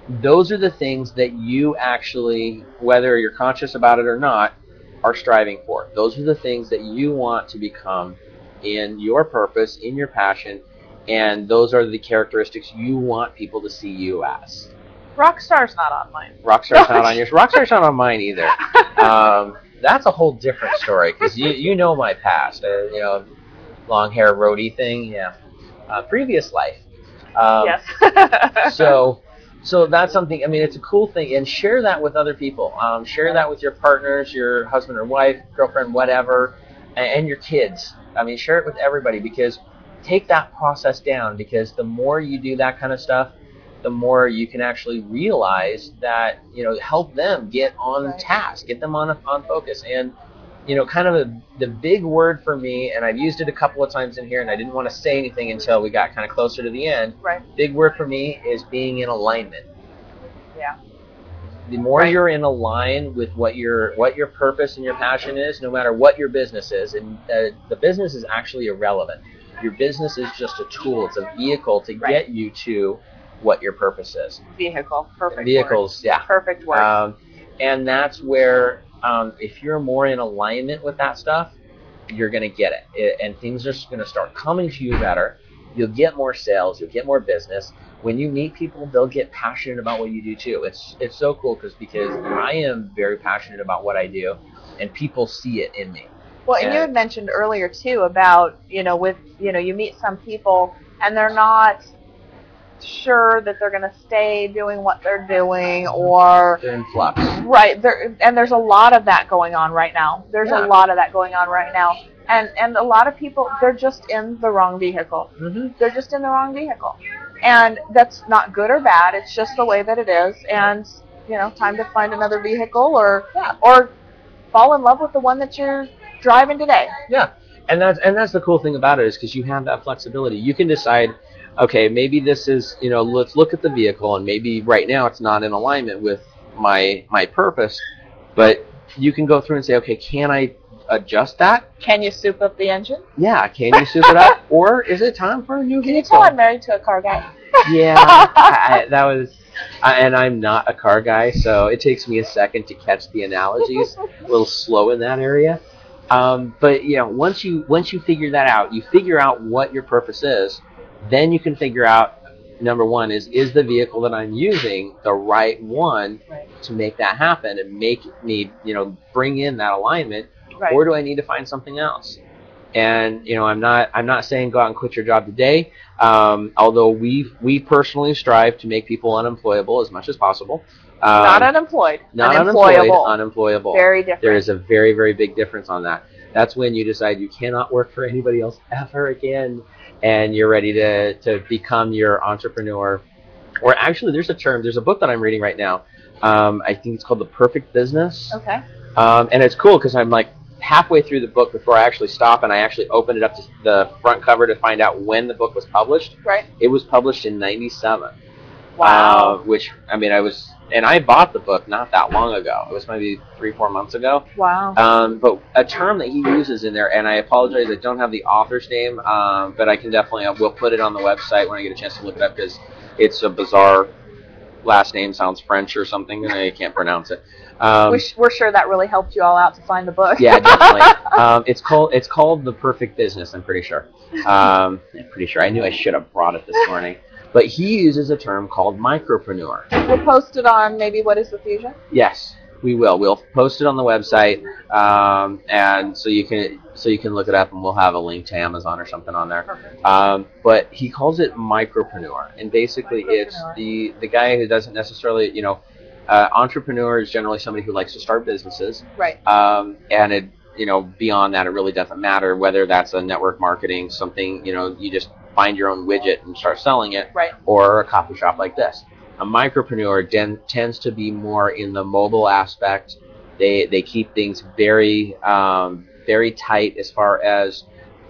Those are the things that you actually, whether you're conscious about it or not, are striving for. Those are the things that you want to become in your purpose, in your passion, and those are the characteristics you want people to see you as. Rockstar's not on mine. Rockstar's not on <laughs> yours. Rockstar's not on mine either. Um, that's a whole different story because you you know my past. Uh, you know, long hair roadie thing. Yeah, uh, previous life. Um, yes. <laughs> so so that's something i mean it's a cool thing and share that with other people um, share that with your partners your husband or wife girlfriend whatever and, and your kids i mean share it with everybody because take that process down because the more you do that kind of stuff the more you can actually realize that you know help them get on Right. task get them on on focus and you know kind of a, the big word for me and i've used it a couple of times in here and i didn't want to say anything until we got kind of closer to the end right. big word for me is being in alignment. Yeah. The more Right. you're in align with what your what your purpose and your passion is, no matter what your business is, and uh, the business is actually irrelevant. Your business is just a tool; it's a vehicle to Right. get you to what your purpose is. Vehicle. Perfect. Vehicles, Word. yeah. Perfect word. Um, and that's where, um, if you're more in alignment with that stuff, you're going to get it. it. And things are going to start coming to you better. You'll get more sales. You'll get more business. When you meet people, they'll get passionate about what you do too. It's it's so cool because because I am very passionate about what I do, and people see it in me. Well, and you had mentioned earlier too about you know with you know you meet some people and they're not sure that they're going to stay doing what they're doing or They're in flux. right there and there's a lot of that going on right now. There's Yeah. a lot of that going on right now. And and a lot of people they're just in the wrong vehicle. Mm-hmm. They're just in the wrong vehicle. And that's not good or bad. It's just the way that it is and you know, time to find another vehicle or Yeah. or fall in love with the one that you're driving today. Yeah, and that's and that's the cool thing about it is because you have that flexibility. You can decide, okay, maybe this is you know let's look at the vehicle and maybe right now it's not in alignment with my my purpose, but you can go through and say, okay, can I adjust that? Can you soup up the engine? Yeah, can you soup it up, <laughs> or is it time for a new Can you vehicle? tell I'm married to a car guy? yeah, <laughs> I- that was, I, and I'm not a car guy, so it takes me a second to catch the analogies. a little slow in that area. Um, but you know, once you once you figure that out, you figure out what your purpose is, then you can figure out number one is is the vehicle that I'm using the right one Right. to make that happen and make me you know bring in that alignment, Right. or do I need to find something else? And you know, I'm not I'm not saying go out and quit your job today. Um, although we we personally strive to make people unemployable as much as possible. Um, not unemployed. not unemployable. unemployable. Very different. There is a very, very big difference on that. That's when you decide you cannot work for anybody else ever again, and you're ready to, to become your entrepreneur. Or actually, there's a term, there's a book that I'm reading right now. Um, I think it's called The Perfect Business. okay. Um, and it's cool because I'm like halfway through the book before I actually stop and I actually opened it up to the front cover to find out when the book was published. Right. It was published in 97. Wow. Uh, which, I mean, I was, and I bought the book not that long ago. It was maybe three, four months ago. wow. Um, but a term that he uses in there, and I apologize, I don't have the author's name, um, but I can definitely, I will put it on the website when I get a chance to look it up because it's a bizarre last name, sounds French or something, and I can't pronounce it. Um, we sh- we're sure that really helped you all out to find the book. yeah, definitely. <laughs> um, it's called it's called the Perfect Business. I'm pretty sure. Um, I'm pretty sure. I knew I should have brought it this morning. But he uses a term called micropreneur. we'll post it on maybe what is the fusion? Yes. We will. We'll post it on the website, um, and so you can so you can look it up, and we'll have a link to Amazon or something on there. Um, but he calls it micropreneur, and basically it's the the guy who doesn't necessarily, you know, uh, entrepreneur is generally somebody who likes to start businesses, Right. um, and it you know beyond that it really doesn't matter whether that's a network marketing something you know you just find your own widget and start selling it Right. or a coffee shop like this. A micropreneur den- tends to be more in the mobile aspect. They they keep things very um, very tight as far as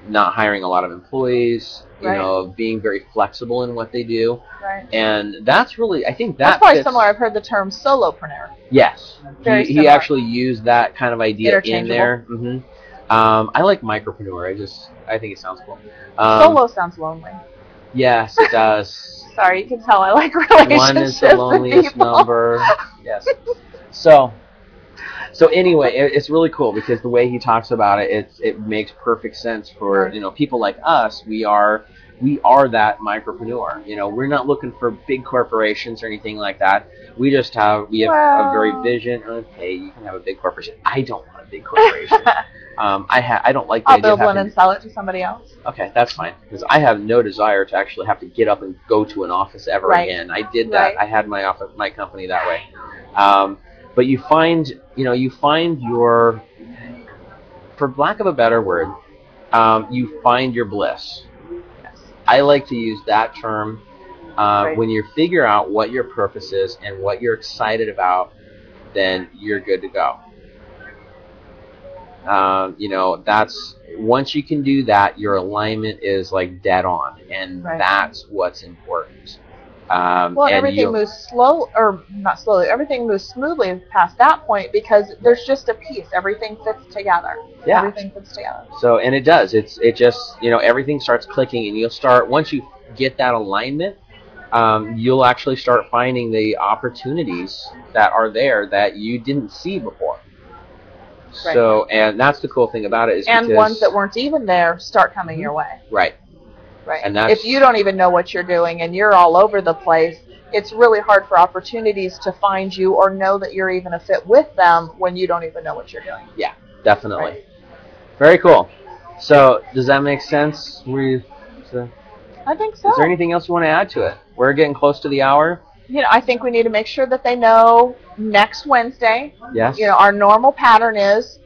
not hiring a lot of employees. You Right. know, being very flexible in what they do, Right. and that's really I think that That's probably fits- similar. I've heard the term solopreneur. Yes, Very he, he actually used that kind of idea in there. hmm Um, I like micropreneur. I just I think it sounds cool. Um, Solo sounds lonely. Yes, it <laughs> does. Sorry, you can tell I like relationships One is the loneliest number. Yes. So, so anyway, it, it's really cool because the way he talks about it, it it makes perfect sense for you know people like us. We are we are that micropreneur. You know, we're not looking for big corporations or anything like that. We just have we have a very Well- vision. Okay, you can have a big corporation. I don't want a big corporation. <laughs> um, I ha- I don't like the I'll idea of build one having- and sell it to somebody else. Okay, that's fine because I have no desire to actually have to get up and go to an office ever Right. again. I did that. Right. I had my office, my company that way. Um, but you find, you know, you find your, for lack of a better word, um, you find your bliss. Yes. I like to use that term uh, Right. when you figure out what your purpose is and what you're excited about. Then you're good to go. Um, you know, that's once you can do that, your alignment is like dead on, and Right. that's what's important. Um, Well, and everything moves slow, or not slowly. Everything moves smoothly past that point because there's just a piece. Everything fits together. Yeah. Everything fits together. So and it does. It's it just you know everything starts clicking, and you'll start once you get that alignment, um, you'll actually start finding the opportunities that are there that you didn't see before. So and that's the cool thing about it is And because, ones that weren't even there start coming your way. Mm-hmm. right. Right. And that's- if you don't even know what you're doing and you're all over the place, it's really hard for opportunities to find you or know that you're even a fit with them when you don't even know what you're doing. Yeah, definitely. Right. Very cool. So does that make sense? We. So, I think so. Is there anything else you want to add to it? We're getting close to the hour. You know, I think we need to make sure that they know next Wednesday. Yes. You know, our normal pattern is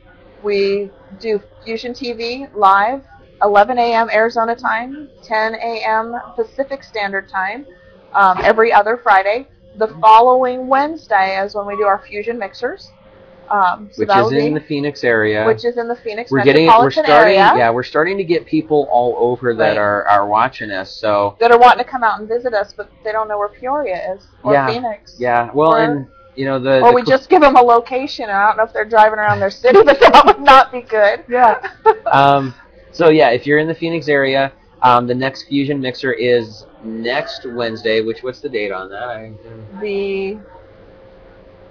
we do Fusion TV live, 11 a.m. Arizona time, 10 a.m. Pacific Standard Time, um, every other Friday. The following Wednesday is when we do our Fusion mixers. Um, so which that'll is in be- the Phoenix area. which is in the Phoenix we're getting. We're metropolitan starting. area. Yeah, we're starting to get people all over that Right. are are watching us. So That are wanting to come out and visit us, but they don't know where Peoria is or Yeah. Phoenix. yeah. Well, Or- and you know the. Or the we cool- just give them a location, and I don't know if they're driving around their city, <laughs> but that would not be good. Yeah. <laughs> um, so yeah, if you're in the Phoenix area, um, the next Fusion Mixer is next Wednesday. Which what's the date on that? I, The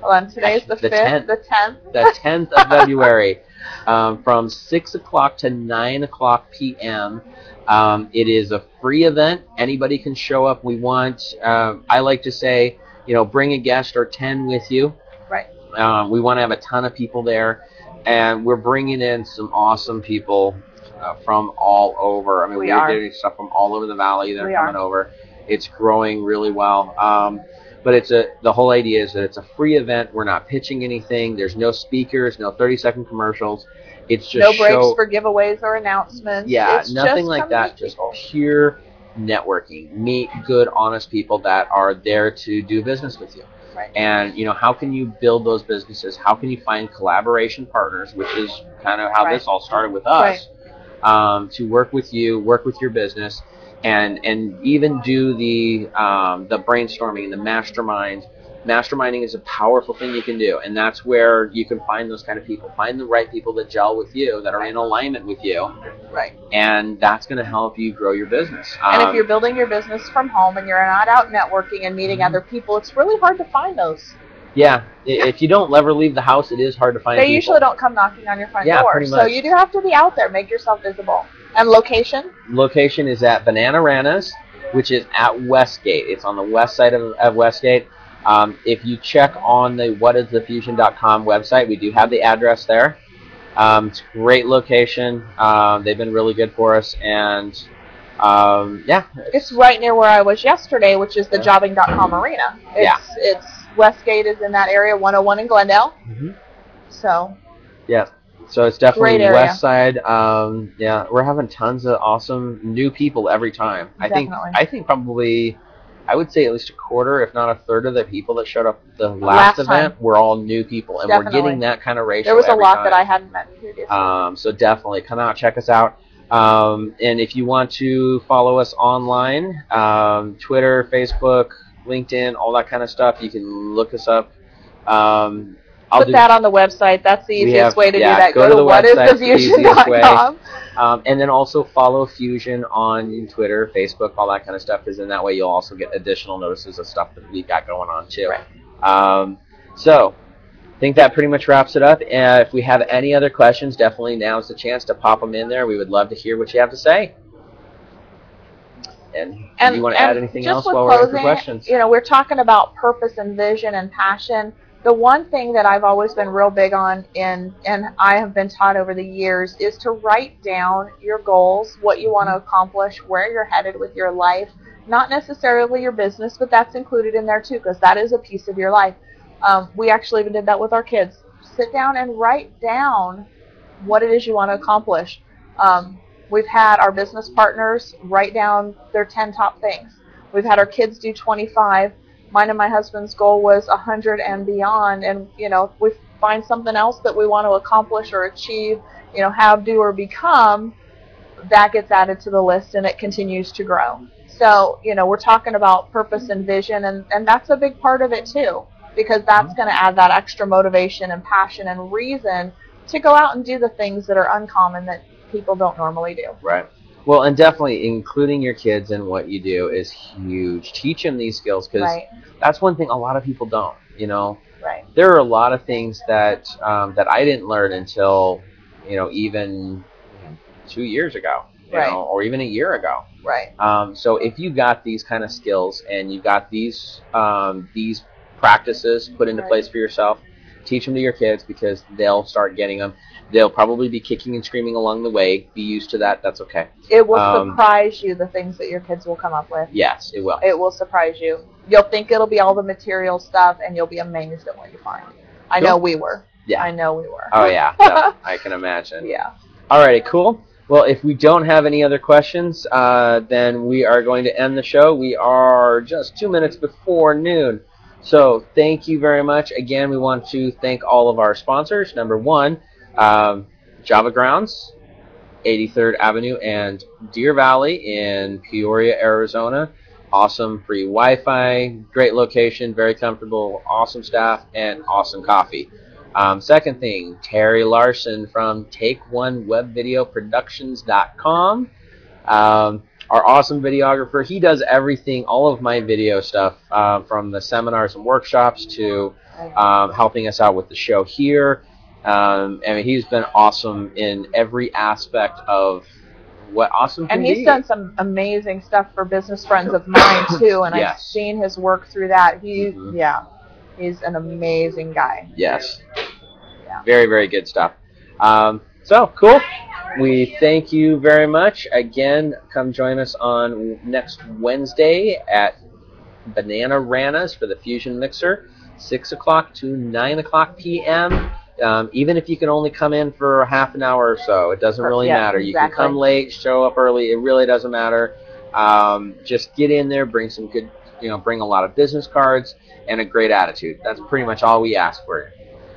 hold on, today's the The fifth, 10th. the tenth. the 10th of February, <laughs> um, from 6 o'clock to 9 o'clock p.m. Um, it is a free event. Anybody can show up. We want, um, I like to say, you know, bring a guest or 10 with you. Right. Um, we want to have a ton of people there. And we're bringing in some awesome people uh, from all over. I mean, We we're are. getting stuff from all over the valley that are We coming are. over. It's growing really well. Um, but it's a the whole idea is that it's a free event. We're not pitching anything. There's no speakers, no 30 second commercials. It's just no breaks show, for giveaways or announcements. yeah, It's nothing like that. Just pure networking. Meet good, honest people that are there to do business with you. Right. And you know, how can you build those businesses? How can you find collaboration partners, which is kind of how Right. this all started with us, um, to work with you, work with your business, and and even do the um, the brainstorming, and the mastermind. Masterminding is a powerful thing you can do, and that's where you can find those kind of people. Find the right people that gel with you, that are in alignment with you, Right. and that's going to help you grow your business. And Um, if you're building your business from home and you're not out networking and meeting Mhm. other people, it's really hard to find those. Yeah, if you don't ever leave the house, it is hard to find. They people. usually don't come knocking on your front Yeah, door. pretty So you do have to be out there, make yourself visible. And location? location is at Banana Ranas, which is at Westgate. It's on the west side of, of Westgate. Um, if you check on the whatisthefusion.com website, we do have the address there. Um, it's a great location. Um, they've been really good for us, and um, yeah, It's right near where I was yesterday, which is the Jobing.com arena. It's, Yeah. It's Westgate is in that area, 101 in Glendale. Mhm. So Yeah. So it's definitely Great west side. Um, yeah, we're having tons of awesome new people every time. I think I think probably I would say at least a quarter, if not a third of the people that showed up the last, Last event time. were all new people, and we're getting that kind of ratio. there was a lot time. that I hadn't met previously. Um, so definitely come out, check us out. Um, and if you want to follow us online, um, Twitter, Facebook, LinkedIn, all that kind of stuff, you can look us up. Um, I'll Put that on the website. That's the easiest have- way to yeah, do that. go Go, to to, the website, it's the easiest way. whatisthefusion.com. um, and then also follow Fusion on Twitter, Facebook, all that kind of stuff, because in that way you'll also get additional notices of stuff that we've got going on too. Right. Um, so, I think that pretty much wraps it up. And if we have any other questions, definitely now is the chance to pop them in there. We would love to hear what you have to say. And, do you want to add anything just else with while we're in for closing, questions? You know, we're talking about purpose and vision and passion. The one thing that I've always been real big on, in, and I have been taught over the years, is to write down your goals, what you want to accomplish, where you're headed with your life. Not necessarily your business, but that's included in there too, because that is a piece of your life. Um, we actually even did that with our kids. Sit down and write down what it is you want to accomplish. Um, we've had our business partners write down their 10 top things. We've had our kids do 25. Mine and my husband's goal was 100 and beyond. And, you know, if we find something else that we want to accomplish or achieve, you know, have, do, or become, that gets added to the list and it continues to grow. So, you know, we're talking about purpose and vision, and, and that's a big part of it too, because that's mm-hmm. going to add that extra motivation and passion and reason to go out and do the things that are uncommon that people don't normally do. Right. Well, and definitely including your kids in what you do is huge. Teach them these skills because Right, that's one thing a lot of people don't. You know, right, there are a lot of things that um, that I didn't learn until you know even two years ago, you Right. know, or even a year ago. right, Um, so if you got these kind of skills and you got these um, these practices put into Right. place for yourself, teach them to your kids because they'll start getting them. They'll probably be kicking and screaming along the way. Be used to that. That's okay. It will Um, surprise you the things that your kids will come up with. Yes, it will. It will surprise you. You'll think it'll be all the material stuff, and you'll be amazed at what you find. I know we were. Yeah. I know we were. Oh yeah, yeah, I can imagine. <laughs> yeah. Alrighty, cool. Well, if we don't have any other questions, uh, then we are going to end the show. We are just two minutes before noon. So thank you very much. Again, we want to thank all of our sponsors. Number one, um, Java Grounds, 83rd Avenue and Deer Valley in Peoria, Arizona. Awesome free Wi-Fi, great location, very comfortable, awesome staff, and awesome coffee. Um, second thing, Terry Larson from take one web TakeOneWebVideoProductions.com. Um, our awesome videographer. He does everything, all of my video stuff, uh, from the seminars and workshops to um, helping us out with the show here. Um, I mean, he's been awesome in every aspect of what awesome can and he's be. done some amazing stuff for business friends of mine <coughs> too, and I've seen his work through that. He, Mhm. yeah, he's an amazing guy. Yes. Yeah. Very, very good stuff. Um, so, cool. We thank you very much. Again, come join us on next Wednesday at Banana Ranas for the Fusion Mixer, 6 o'clock to 9 o'clock p.m. Um, even if you can only come in for half an hour or so, it doesn't really Yeah, matter. You can come late, show up early. It really doesn't matter. Um, just get in there, bring some good, you know, bring a lot of business cards and a great attitude. That's pretty much all we ask for.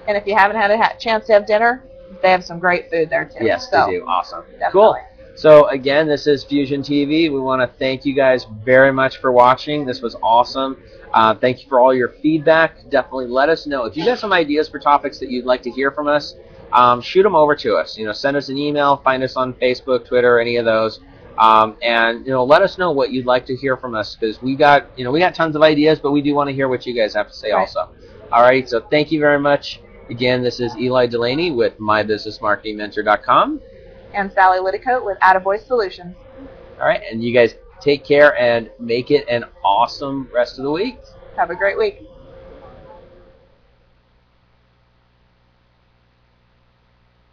And if you haven't had a ha- chance to have dinner, they have some great food there too. Yes, so, they do. Awesome. Definitely. Cool. So again, this is Fusion TV. We want to thank you guys very much for watching. This was awesome. Uh, thank you for all your feedback. Definitely let us know if you got some ideas for topics that you'd like to hear from us. Um, shoot them over to us. You know, send us an email. Find us on Facebook, Twitter, any of those. Um, and you know, let us know what you'd like to hear from us because we got you know we got tons of ideas, but we do want to hear what you guys have to say Right. also. All right. So thank you very much. Again, this is Eli Delaney with MyBusinessMarketingMentor.com. And Sally Litticoat with Attaboy Solutions. All right, and you guys take care and make it an awesome rest of the week. Have a great week.